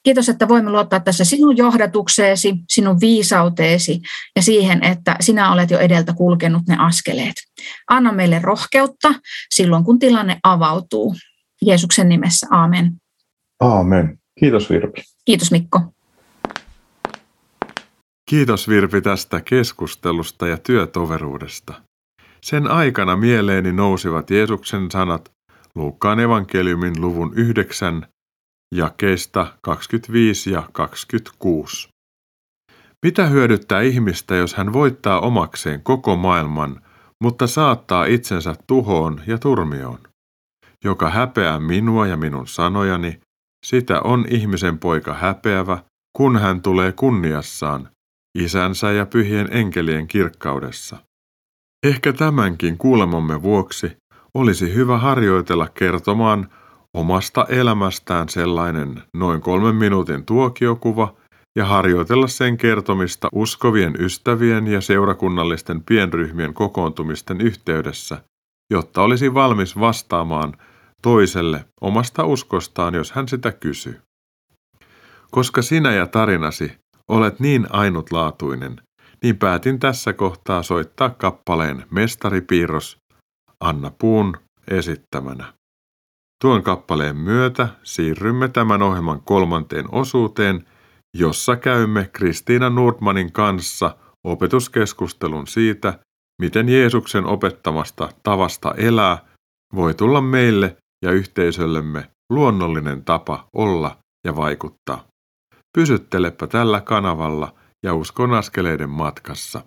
Kiitos, että voimme luottaa tässä sinun johdatukseesi, sinun viisauteesi ja siihen, että sinä olet jo edeltä kulkenut ne askeleet. Anna meille rohkeutta silloin, kun tilanne avautuu. Jeesuksen nimessä, aamen. Aamen. Kiitos Virpi. Kiitos Mikko. Kiitos Virpi tästä keskustelusta ja työtoveruudesta. Sen aikana mieleeni nousivat Jeesuksen sanat Luukkaan evankeliumin luvun 9 jakeista 25 ja 26. Mitä hyödyttää ihmistä, jos hän voittaa omakseen koko maailman, mutta saattaa itsensä tuhoon ja turmioon? Joka häpeää minua ja minun sanojani, sitä on ihmisen poika häpeävä, kun hän tulee kunniassaan, isänsä ja pyhien enkelien kirkkaudessa. Ehkä tämänkin kuulemamme vuoksi olisi hyvä harjoitella kertomaan omasta elämästään sellainen noin kolmen minuutin tuokiokuva ja harjoitella sen kertomista uskovien ystävien ja seurakunnallisten pienryhmien kokoontumisten yhteydessä, jotta olisi valmis vastaamaan toiselle omasta uskostaan, jos hän sitä kysyy. Koska sinä ja tarinasi olet niin ainutlaatuinen, niin päätin tässä kohtaa soittaa kappaleen Mestaripiirros Anna Puun esittämänä. Tuon kappaleen myötä siirrymme tämän ohjelman kolmanteen osuuteen, jossa käymme Kristiina Nordmanin kanssa opetuskeskustelun siitä, miten Jeesuksen opettamasta tavasta elää voi tulla meille ja yhteisöllemme luonnollinen tapa olla ja vaikuttaa. Pysyttelepä tällä kanavalla ja uskon askeleiden matkassa.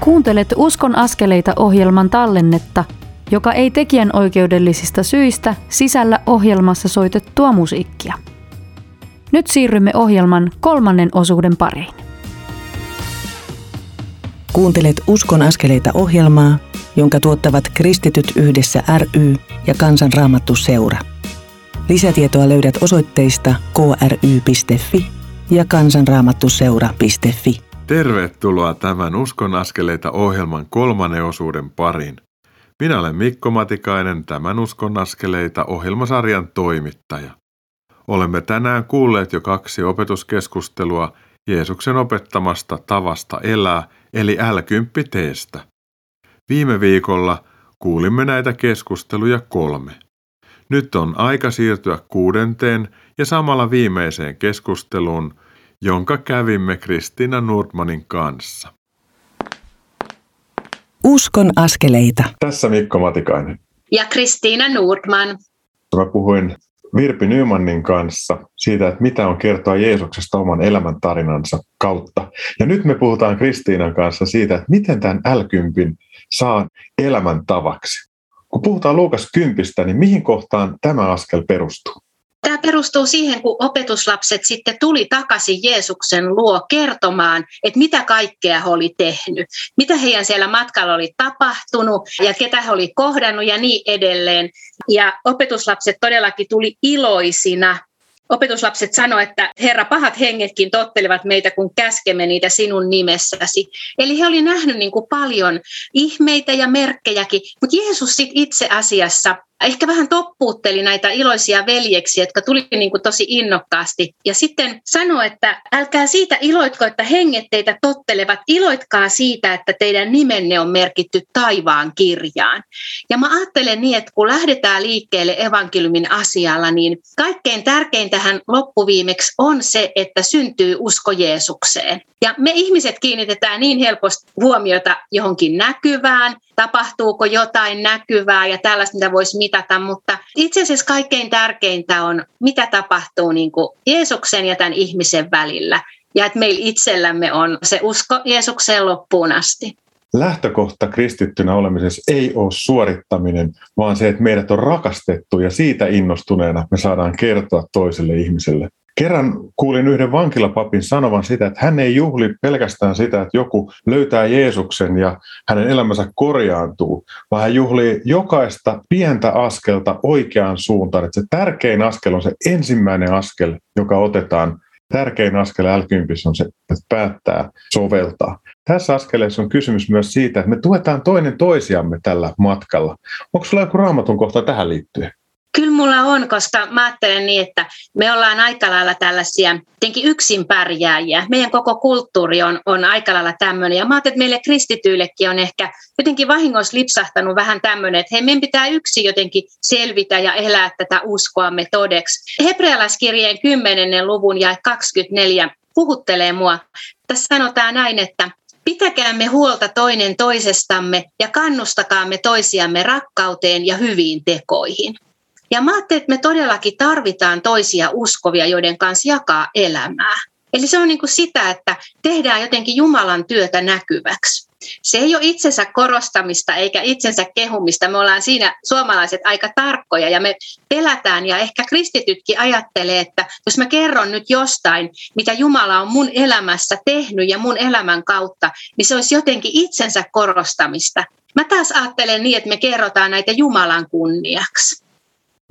Kuuntelet Uskon askeleita ohjelman tallennetta, joka ei tekijän oikeudellisista syistä sisällä ohjelmassa soitettua musiikkia. Nyt siirrymme ohjelman kolmannen osuuden pariin. Kuuntelet Uskon askeleita ohjelmaa, jonka tuottavat Kristityt yhdessä ry ja Kansanraamattu seura. Lisätietoa löydät osoitteista kry.fi ja kansanraamattuseura.fi. Tervetuloa tämän Uskon askeleita ohjelman kolmannen osuuden pariin. Minä olen Mikko Matikainen, tämän Uskon askeleita ohjelmasarjan toimittaja. Olemme tänään kuulleet jo kaksi opetuskeskustelua Jeesuksen opettamasta tavasta elää, eli L10 teestä. Viime viikolla kuulimme näitä keskusteluja kolme. Nyt on aika siirtyä kuudenteen ja samalla viimeiseen keskusteluun, jonka kävimme Kristiina Nordmanin kanssa. Uskon askeleita. Tässä Mikko Matikainen. Ja Kristiina Nordman. Mä puhuin Virpi Nymanin kanssa siitä, että mitä on kertoa Jeesuksesta oman elämän tarinansa kautta. Ja nyt me puhutaan Kristiinan kanssa siitä, että miten tämän l saa elämän tavaksi. Kun puhutaan Luukas kympistä, niin mihin kohtaan tämä askel perustuu? Tämä perustuu siihen, kun opetuslapset sitten tuli takaisin Jeesuksen luo kertomaan, että mitä kaikkea he oli tehnyt, mitä heidän siellä matkalla oli tapahtunut ja ketä he oli kohdannut ja niin edelleen. Ja opetuslapset todellakin tuli iloisina opetuslapset sanoivat, että Herra, pahat hengetkin tottelevat meitä, kun käskemme niitä sinun nimessäsi. Eli he olivat nähneet niin kuin paljon ihmeitä ja merkkejäkin, mutta Jeesus sit itse asiassa ehkä vähän toppuutteli näitä iloisia veljeksiä, jotka tuli niin kuin tosi innokkaasti. Ja sitten sanoi, että älkää siitä iloitko, että henget teitä tottelevat, iloitkaa siitä, että teidän nimenne on merkitty taivaan kirjaan. Ja mä ajattelen niin, että kun lähdetään liikkeelle evankeliumin asialla, niin kaikkein tärkeintähän loppuviimeksi on se, että syntyy usko Jeesukseen. Ja me ihmiset kiinnitetään niin helposti huomiota johonkin näkyvään, tapahtuuko jotain näkyvää ja tällaista, mitä voisi mitata, mutta itse asiassa kaikkein tärkeintä on, mitä tapahtuu niin kuin Jeesuksen ja tämän ihmisen välillä. Ja että meillä itsellämme on se usko Jeesukseen loppuun asti. Lähtökohta kristittynä olemisessa ei ole suorittaminen, vaan se, että meidät on rakastettu ja siitä innostuneena me saadaan kertoa toiselle ihmiselle. Kerran kuulin yhden vankilapapin sanovan sitä, että hän ei juhli pelkästään sitä, että joku löytää Jeesuksen ja hänen elämänsä korjaantuu, vaan hän juhlii jokaista pientä askelta oikeaan suuntaan. Että se tärkein askel on se ensimmäinen askel, joka otetaan. Tärkein askel l on se, että päättää soveltaa. Tässä askeleessa on kysymys myös siitä, että me tuetaan toinen toisiamme tällä matkalla. Onko sulla joku raamatun kohta tähän liittyen? Kyllä mulla on, koska mä ajattelen niin, että me ollaan aika lailla tällaisia tietenkin yksin pärjääjiä. Meidän koko kulttuuri on, on aika lailla tämmöinen. Ja mä ajattelen, että meille kristityillekin on ehkä jotenkin vahingossa lipsahtanut vähän tämmöinen, että hei, meidän pitää yksi jotenkin selvitä ja elää tätä uskoamme todeksi. Hebrealaiskirjeen 10. luvun ja 24 puhuttelee mua. Tässä sanotaan näin, että Pitäkäämme huolta toinen toisestamme ja kannustakaamme toisiamme rakkauteen ja hyviin tekoihin. Ja mä ajattelin, että me todellakin tarvitaan toisia uskovia, joiden kanssa jakaa elämää. Eli se on niin kuin sitä, että tehdään jotenkin Jumalan työtä näkyväksi. Se ei ole itsensä korostamista eikä itsensä kehumista. Me ollaan siinä suomalaiset aika tarkkoja ja me pelätään ja ehkä kristitytkin ajattelee, että jos mä kerron nyt jostain, mitä Jumala on mun elämässä tehnyt ja mun elämän kautta, niin se olisi jotenkin itsensä korostamista. Mä taas ajattelen niin, että me kerrotaan näitä Jumalan kunniaksi.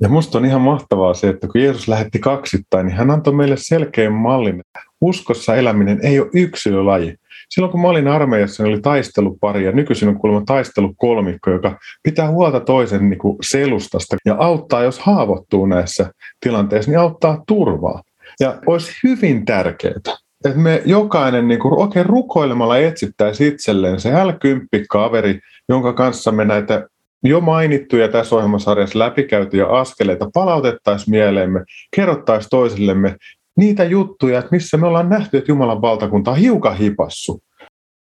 Ja musta on ihan mahtavaa se, että kun Jeesus lähetti kaksittain, niin hän antoi meille selkeän mallin. Uskossa eläminen ei ole yksilölaji. Silloin kun mä olin armeijassa, niin oli taistelupari ja nykyisin on kuulemma taistelukolmikko, joka pitää huolta toisen niin kuin selustasta ja auttaa, jos haavoittuu näissä tilanteissa, niin auttaa turvaa. Ja olisi hyvin tärkeää, että me jokainen niin kuin oikein rukoilemalla etsittäisi itselleen se L10-kaveri, jonka kanssa me näitä jo mainittuja tässä ohjelmasarjassa läpikäytyjä askeleita palautettaisiin mieleemme, kerrottaisiin toisillemme niitä juttuja, että missä me ollaan nähty, että Jumalan valtakunta on hiukan hipassu.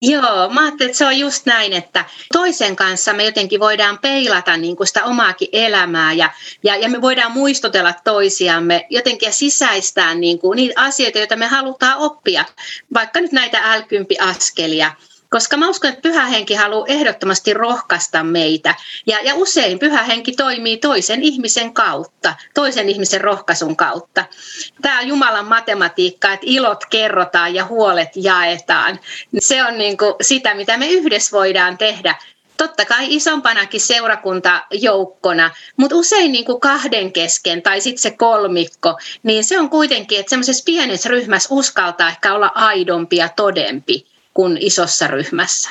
Joo, mä ajattelin, että se on just näin, että toisen kanssa me jotenkin voidaan peilata niin kuin sitä omaakin elämää ja, ja, ja me voidaan muistutella toisiamme jotenkin ja sisäistää niin kuin niitä asioita, joita me halutaan oppia, vaikka nyt näitä L10-askelia. Koska mä uskon, että pyhä henki haluaa ehdottomasti rohkaista meitä. Ja, ja usein pyhä henki toimii toisen ihmisen kautta, toisen ihmisen rohkaisun kautta. Tämä on Jumalan matematiikka, että ilot kerrotaan ja huolet jaetaan. Se on niin kuin sitä, mitä me yhdessä voidaan tehdä totta kai isompanakin seurakuntajoukkona, mutta usein niin kuin kahden kesken tai sitten se kolmikko, niin se on kuitenkin, että semmoisessa pienessä ryhmässä uskaltaa ehkä olla aidompi ja todempi kuin isossa ryhmässä.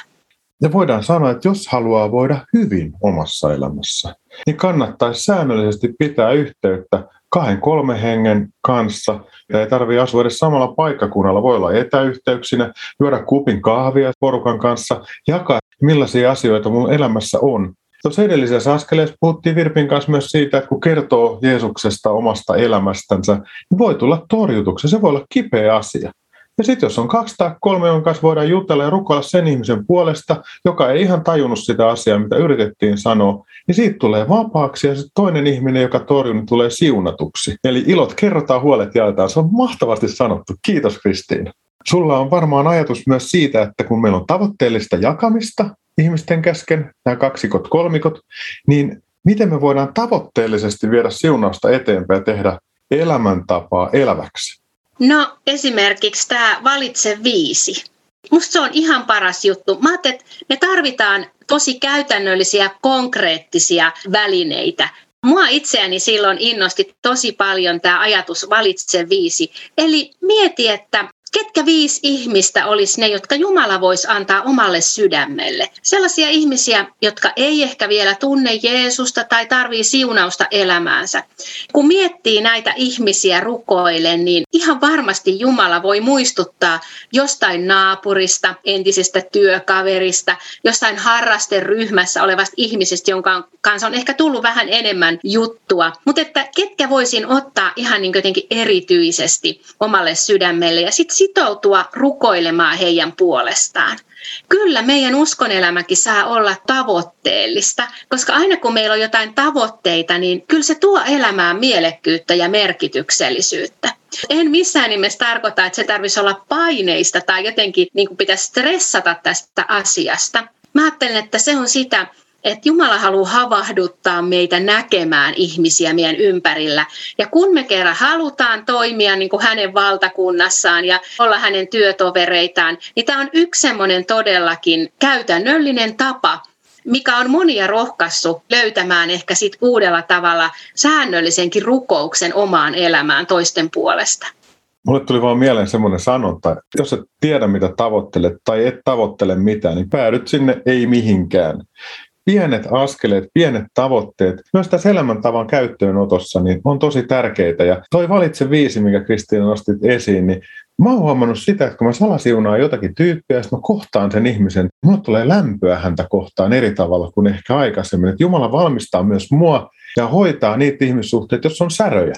Ja voidaan sanoa, että jos haluaa voida hyvin omassa elämässä, niin kannattaisi säännöllisesti pitää yhteyttä kahden kolmen hengen kanssa. Ja ei tarvitse asua edes samalla paikkakunnalla. Voi olla etäyhteyksinä, juoda kupin kahvia porukan kanssa, jakaa millaisia asioita mun elämässä on. Tuossa edellisessä askeleessa puhuttiin Virpin kanssa myös siitä, että kun kertoo Jeesuksesta omasta elämästänsä, niin voi tulla torjutuksi. Se voi olla kipeä asia. Ja sitten jos on kaksi tai kolme, jonka kanssa voidaan jutella ja rukoilla sen ihmisen puolesta, joka ei ihan tajunnut sitä asiaa, mitä yritettiin sanoa, niin siitä tulee vapaaksi ja sitten toinen ihminen, joka torjuu, niin tulee siunatuksi. Eli ilot kerrotaan, huolet jaetaan. Se on mahtavasti sanottu. Kiitos Kristiina. Sulla on varmaan ajatus myös siitä, että kun meillä on tavoitteellista jakamista ihmisten kesken, nämä kaksikot, kolmikot, niin miten me voidaan tavoitteellisesti viedä siunausta eteenpäin ja tehdä elämäntapaa eläväksi? No esimerkiksi tämä valitse viisi. Musta se on ihan paras juttu. Mä että me tarvitaan tosi käytännöllisiä, konkreettisia välineitä. Mua itseäni silloin innosti tosi paljon tämä ajatus valitse viisi. Eli mieti, että ketkä viisi ihmistä olisi ne, jotka Jumala voisi antaa omalle sydämelle. Sellaisia ihmisiä, jotka ei ehkä vielä tunne Jeesusta tai tarvii siunausta elämäänsä. Kun miettii näitä ihmisiä rukoille, niin ihan varmasti Jumala voi muistuttaa jostain naapurista, entisestä työkaverista, jostain harrasteryhmässä olevasta ihmisestä, jonka kanssa on ehkä tullut vähän enemmän juttua. Mutta että ketkä voisin ottaa ihan niin jotenkin erityisesti omalle sydämelle ja sitten sitoutua rukoilemaan heidän puolestaan. Kyllä meidän uskonelämäkin saa olla tavoitteellista, koska aina kun meillä on jotain tavoitteita, niin kyllä se tuo elämään mielekkyyttä ja merkityksellisyyttä. En missään nimessä tarkoita, että se tarvitsisi olla paineista tai jotenkin niin kuin pitäisi stressata tästä asiasta. Mä ajattelen, että se on sitä, että Jumala haluaa havahduttaa meitä näkemään ihmisiä meidän ympärillä. Ja kun me kerran halutaan toimia niin kuin hänen valtakunnassaan ja olla hänen työtovereitaan, niin tämä on yksi semmoinen todellakin käytännöllinen tapa mikä on monia rohkaissut löytämään ehkä sit uudella tavalla säännöllisenkin rukouksen omaan elämään toisten puolesta. Mulle tuli vaan mieleen semmoinen sanonta, että jos et tiedä mitä tavoittelet tai et tavoittele mitään, niin päädyt sinne ei mihinkään pienet askeleet, pienet tavoitteet, myös tässä elämäntavan käyttöönotossa, niin on tosi tärkeitä. Ja toi valitse viisi, mikä Kristiina nostit esiin, niin mä oon huomannut sitä, että kun mä salasiunaan jotakin tyyppiä, ja mä kohtaan sen ihmisen, mulle tulee lämpöä häntä kohtaan eri tavalla kuin ehkä aikaisemmin. Että Jumala valmistaa myös mua ja hoitaa niitä ihmissuhteita, jos on säröjä.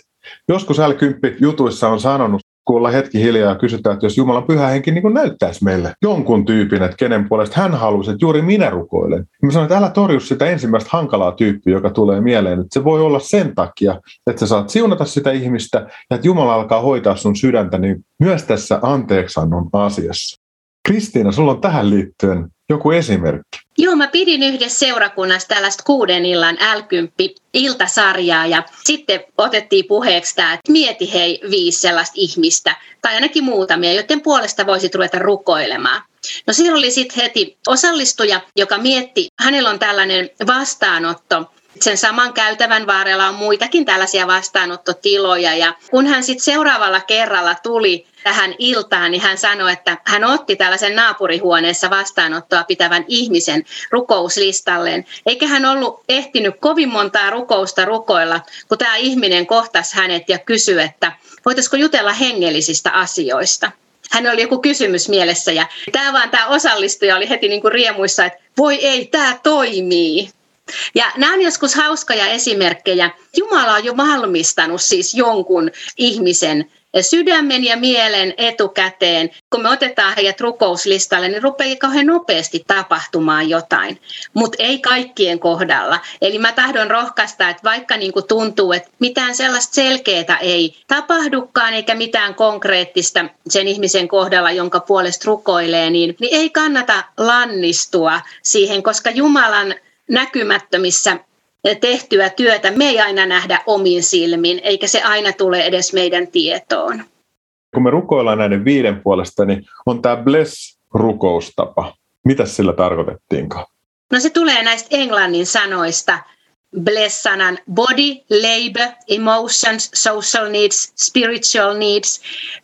Joskus l jutuissa on sanonut kuulla hetki hiljaa ja kysytään, että jos Jumalan pyhä henki niin näyttäisi meille jonkun tyypin, että kenen puolesta hän haluaisi, että juuri minä rukoilen. Mä sanoin, että älä torju sitä ensimmäistä hankalaa tyyppiä, joka tulee mieleen. Että se voi olla sen takia, että sä saat siunata sitä ihmistä ja että Jumala alkaa hoitaa sun sydäntä niin myös tässä anteeksannon asiassa. Kristiina, sulla on tähän liittyen joku esimerkki? Joo, mä pidin yhdessä seurakunnassa tällaista kuuden illan l iltasarjaa ja sitten otettiin puheeksi tämä, että mieti hei viisi sellaista ihmistä tai ainakin muutamia, joiden puolesta voisit ruveta rukoilemaan. No siellä oli sitten heti osallistuja, joka mietti, hänellä on tällainen vastaanotto, sen saman käytävän varrella on muitakin tällaisia vastaanottotiloja ja kun hän sitten seuraavalla kerralla tuli tähän iltaan, niin hän sanoi, että hän otti tällaisen naapurihuoneessa vastaanottoa pitävän ihmisen rukouslistalleen. Eikä hän ollut ehtinyt kovin montaa rukousta rukoilla, kun tämä ihminen kohtasi hänet ja kysyi, että voitaisiko jutella hengellisistä asioista. Hän oli joku kysymys mielessä ja tämä vaan tämä osallistuja oli heti niin kuin riemuissa, että voi ei, tämä toimii. Ja nämä on joskus hauskoja esimerkkejä. Jumala on jo valmistanut siis jonkun ihmisen sydämen ja mielen etukäteen. Kun me otetaan heidät rukouslistalle, niin rupeaa kauhean nopeasti tapahtumaan jotain, mutta ei kaikkien kohdalla. Eli mä tahdon rohkaista, että vaikka niin kuin tuntuu, että mitään sellaista selkeää ei tapahdukaan eikä mitään konkreettista sen ihmisen kohdalla, jonka puolesta rukoilee, niin, niin ei kannata lannistua siihen, koska Jumalan näkymättömissä tehtyä työtä me ei aina nähdä omin silmin, eikä se aina tule edes meidän tietoon. Kun me rukoillaan näiden viiden puolesta, niin on tämä bless-rukoustapa. Mitä sillä tarkoitettiinkaan? No se tulee näistä englannin sanoista. Bless-sanan body, labor, emotions, social needs, spiritual needs.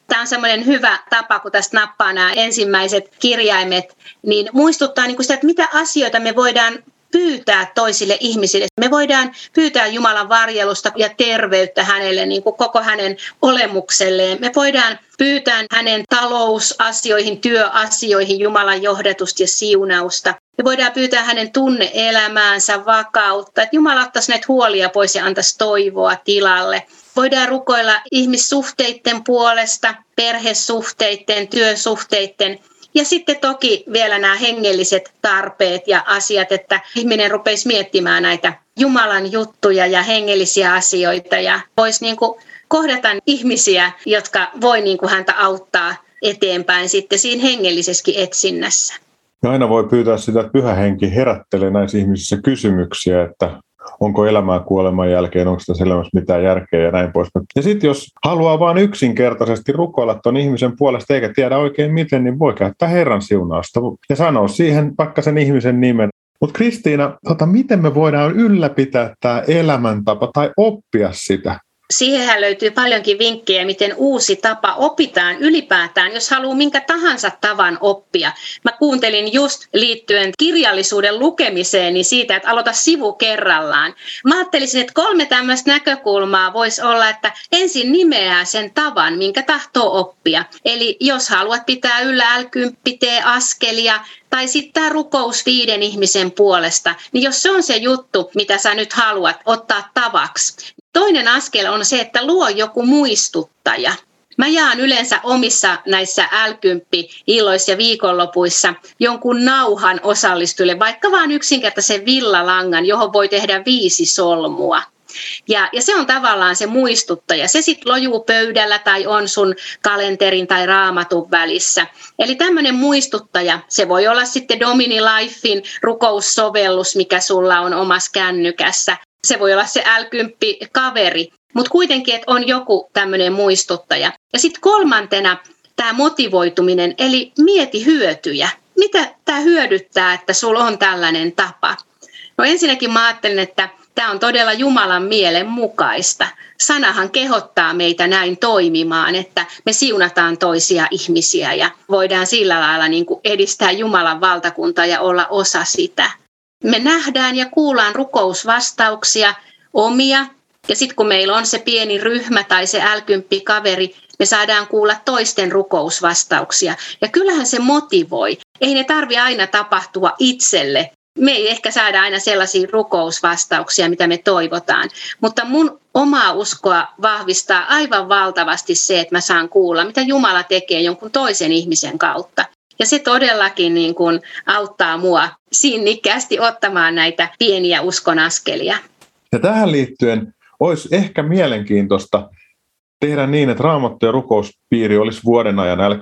Tämä on semmoinen hyvä tapa, kun tästä nappaa nämä ensimmäiset kirjaimet, niin muistuttaa niin kuin sitä, että mitä asioita me voidaan pyytää toisille ihmisille. Me voidaan pyytää Jumalan varjelusta ja terveyttä hänelle, niin kuin koko hänen olemukselleen. Me voidaan pyytää hänen talousasioihin, työasioihin Jumalan johdatusta ja siunausta. Me voidaan pyytää hänen tunne-elämäänsä vakautta, että Jumala ottaisi näitä huolia pois ja antaisi toivoa tilalle. Voidaan rukoilla ihmissuhteiden puolesta, perhesuhteiden, työsuhteiden ja sitten toki vielä nämä hengelliset tarpeet ja asiat, että ihminen rupeisi miettimään näitä Jumalan juttuja ja hengellisiä asioita ja voisi niin kuin kohdata ihmisiä, jotka voi niin kuin häntä auttaa eteenpäin sitten siinä hengellisessäkin etsinnässä. Ja aina voi pyytää sitä, että pyhä henki herättelee näissä ihmisissä kysymyksiä, että onko elämää kuoleman jälkeen, onko tässä elämässä mitään järkeä ja näin pois. Ja sitten jos haluaa vain yksinkertaisesti rukoilla tuon ihmisen puolesta eikä tiedä oikein miten, niin voi käyttää Herran siunausta ja sanoa siihen vaikka sen ihmisen nimen. Mutta Kristiina, tota, miten me voidaan ylläpitää tämä elämäntapa tai oppia sitä? Siihenhän löytyy paljonkin vinkkejä, miten uusi tapa opitaan ylipäätään, jos haluaa minkä tahansa tavan oppia. Mä kuuntelin just liittyen kirjallisuuden lukemiseen niin siitä, että aloita sivu kerrallaan. Mä ajattelisin, että kolme tämmöistä näkökulmaa voisi olla, että ensin nimeää sen tavan, minkä tahtoo oppia. Eli jos haluat pitää yllä l askelia, tai sitten tämä rukous viiden ihmisen puolesta, niin jos se on se juttu, mitä sä nyt haluat ottaa tavaksi, Toinen askel on se, että luo joku muistuttaja. Mä jaan yleensä omissa näissä l illoissa ja viikonlopuissa jonkun nauhan osallistujille, vaikka vain yksinkertaisen villalangan, johon voi tehdä viisi solmua. Ja, ja se on tavallaan se muistuttaja. Se sitten lojuu pöydällä tai on sun kalenterin tai raamatun välissä. Eli tämmöinen muistuttaja, se voi olla sitten Domini Lifein rukoussovellus, mikä sulla on omassa kännykässä se voi olla se L10-kaveri, mutta kuitenkin, että on joku tämmöinen muistuttaja. Ja sitten kolmantena tämä motivoituminen, eli mieti hyötyjä. Mitä tämä hyödyttää, että sulla on tällainen tapa? No ensinnäkin mä ajattelen, että tämä on todella Jumalan mielen mukaista. Sanahan kehottaa meitä näin toimimaan, että me siunataan toisia ihmisiä ja voidaan sillä lailla niin kuin edistää Jumalan valtakuntaa ja olla osa sitä me nähdään ja kuullaan rukousvastauksia, omia, ja sitten kun meillä on se pieni ryhmä tai se älkympi kaveri, me saadaan kuulla toisten rukousvastauksia. Ja kyllähän se motivoi. Ei ne tarvi aina tapahtua itselle. Me ei ehkä saada aina sellaisia rukousvastauksia, mitä me toivotaan. Mutta mun omaa uskoa vahvistaa aivan valtavasti se, että mä saan kuulla, mitä Jumala tekee jonkun toisen ihmisen kautta. Ja se todellakin niin kuin auttaa mua sinnikkäästi ottamaan näitä pieniä uskonaskelia. Ja tähän liittyen olisi ehkä mielenkiintoista tehdä niin, että raamattu- ja rukouspiiri olisi vuoden ajan l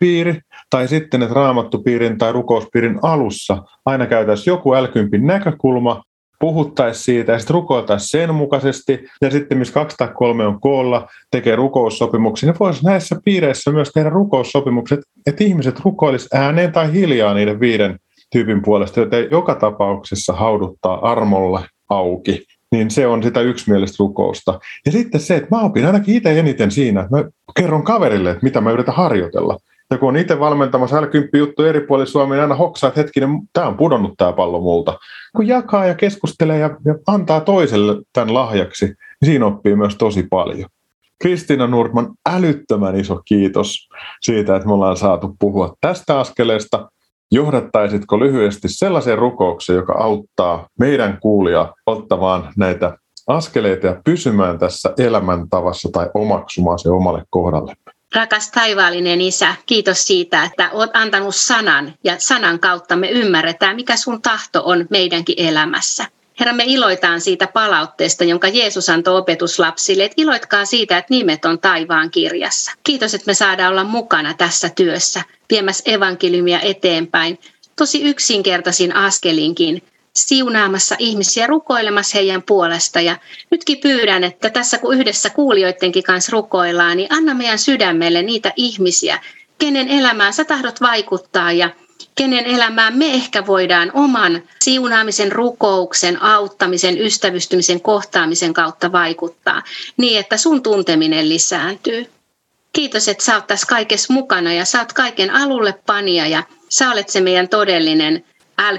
piiri tai sitten, että raamattupiirin tai rukouspiirin alussa aina käytäisiin joku l näkökulma, puhuttaisiin siitä ja sitten rukoiltaisiin sen mukaisesti. Ja sitten missä kaksi tai kolme on koolla, tekee rukoussopimuksia, niin voisi näissä piireissä myös tehdä rukoussopimukset, että ihmiset rukoilisivat ääneen tai hiljaa niiden viiden tyypin puolesta, joten joka tapauksessa hauduttaa armolle auki niin se on sitä yksimielistä rukousta. Ja sitten se, että mä opin ainakin itse eniten siinä, että mä kerron kaverille, että mitä mä yritän harjoitella. Ja kun on itse valmentamassa l juttu eri puolilla Suomea, niin aina hoksaa, että hetkinen, tämä on pudonnut tämä pallo multa. Kun jakaa ja keskustelee ja, ja antaa toiselle tämän lahjaksi, niin siinä oppii myös tosi paljon. Kristiina Nurman, älyttömän iso kiitos siitä, että me ollaan saatu puhua tästä askeleesta. Johdattaisitko lyhyesti sellaisen rukouksen, joka auttaa meidän kuulia ottamaan näitä askeleita ja pysymään tässä elämäntavassa tai omaksumaan se omalle kohdalle? Rakas taivaallinen Isä, kiitos siitä, että olet antanut sanan ja sanan kautta me ymmärretään, mikä sun tahto on meidänkin elämässä. Herra, me iloitaan siitä palautteesta, jonka Jeesus antoi opetuslapsille, että iloitkaa siitä, että nimet on taivaan kirjassa. Kiitos, että me saadaan olla mukana tässä työssä, viemässä evankeliumia eteenpäin, tosi yksinkertaisin askelinkin, siunaamassa ihmisiä, rukoilemassa heidän puolesta. Ja nytkin pyydän, että tässä kun yhdessä kuulijoidenkin kanssa rukoillaan, niin anna meidän sydämelle niitä ihmisiä, kenen elämään sä tahdot vaikuttaa ja kenen elämään me ehkä voidaan oman siunaamisen, rukouksen, auttamisen, ystävystymisen, kohtaamisen kautta vaikuttaa niin, että sun tunteminen lisääntyy. Kiitos, että sä oot tässä kaikessa mukana ja sä oot kaiken alulle panija ja sä olet se meidän todellinen l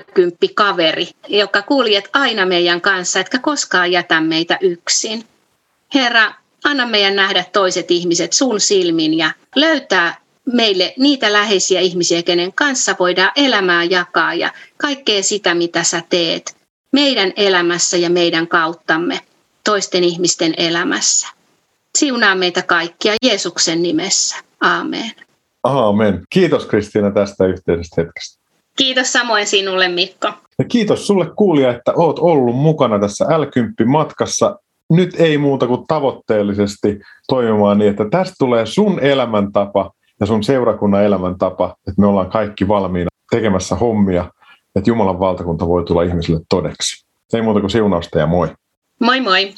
kaveri, joka kuljet aina meidän kanssa, etkä koskaan jätä meitä yksin. Herra, anna meidän nähdä toiset ihmiset sun silmin ja löytää meille niitä läheisiä ihmisiä, kenen kanssa voidaan elämää jakaa ja kaikkea sitä, mitä sä teet meidän elämässä ja meidän kauttamme toisten ihmisten elämässä. Siunaa meitä kaikkia Jeesuksen nimessä. Aamen. Aamen. Kiitos Kristiina tästä yhteisestä hetkestä. Kiitos samoin sinulle Mikko. Ja kiitos sulle kuulija, että oot ollut mukana tässä L10-matkassa. Nyt ei muuta kuin tavoitteellisesti toimimaan niin, että tästä tulee sun elämäntapa ja sun seurakunnan elämäntapa, että me ollaan kaikki valmiina tekemässä hommia, että Jumalan valtakunta voi tulla ihmisille todeksi. Ei muuta kuin siunausta ja moi. Moi moi.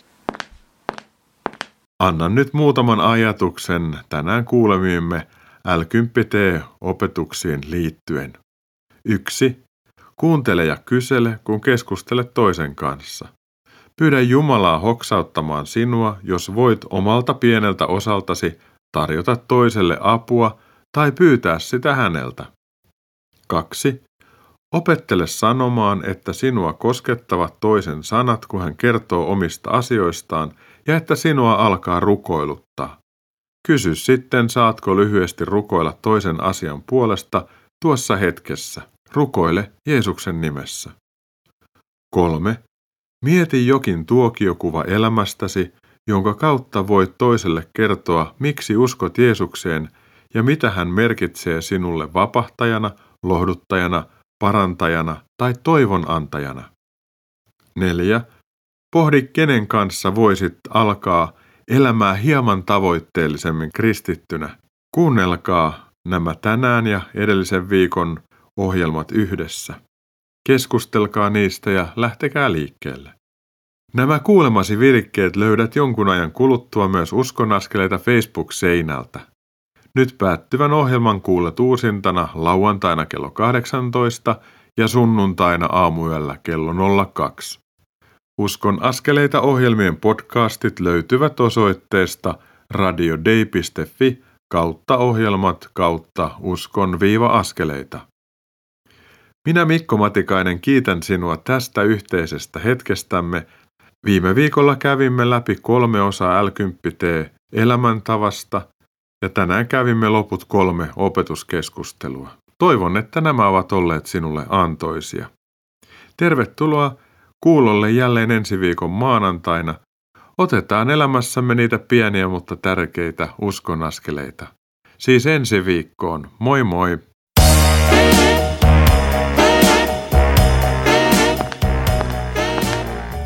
Annan nyt muutaman ajatuksen tänään kuulemiimme L10T-opetuksiin liittyen. 1. Kuuntele ja kysele, kun keskustelet toisen kanssa. Pyydä Jumalaa hoksauttamaan sinua, jos voit omalta pieneltä osaltasi tarjota toiselle apua tai pyytää sitä häneltä. 2. Opettele sanomaan, että sinua koskettavat toisen sanat, kun hän kertoo omista asioistaan, ja että sinua alkaa rukoiluttaa. Kysy sitten, saatko lyhyesti rukoilla toisen asian puolesta tuossa hetkessä. Rukoile Jeesuksen nimessä. 3. Mieti jokin tuokiokuva elämästäsi, jonka kautta voit toiselle kertoa, miksi uskot Jeesukseen ja mitä hän merkitsee sinulle vapahtajana, lohduttajana, parantajana tai toivon antajana. 4. Pohdi, kenen kanssa voisit alkaa elämää hieman tavoitteellisemmin kristittynä. Kuunnelkaa nämä tänään ja edellisen viikon ohjelmat yhdessä. Keskustelkaa niistä ja lähtekää liikkeelle. Nämä kuulemasi virkkeet löydät jonkun ajan kuluttua myös uskonaskeleita Facebook-seinältä. Nyt päättyvän ohjelman kuulet uusintana lauantaina kello 18 ja sunnuntaina aamuyöllä kello 02. Uskon askeleita ohjelmien podcastit löytyvät osoitteesta radiodei.fi kautta ohjelmat kautta uskon viiva askeleita. Minä Mikko Matikainen kiitän sinua tästä yhteisestä hetkestämme. Viime viikolla kävimme läpi kolme osaa l elämäntavasta ja tänään kävimme loput kolme opetuskeskustelua. Toivon, että nämä ovat olleet sinulle antoisia. Tervetuloa kuulolle jälleen ensi viikon maanantaina. Otetaan elämässämme niitä pieniä mutta tärkeitä uskonaskeleita. Siis ensi viikkoon. Moi moi!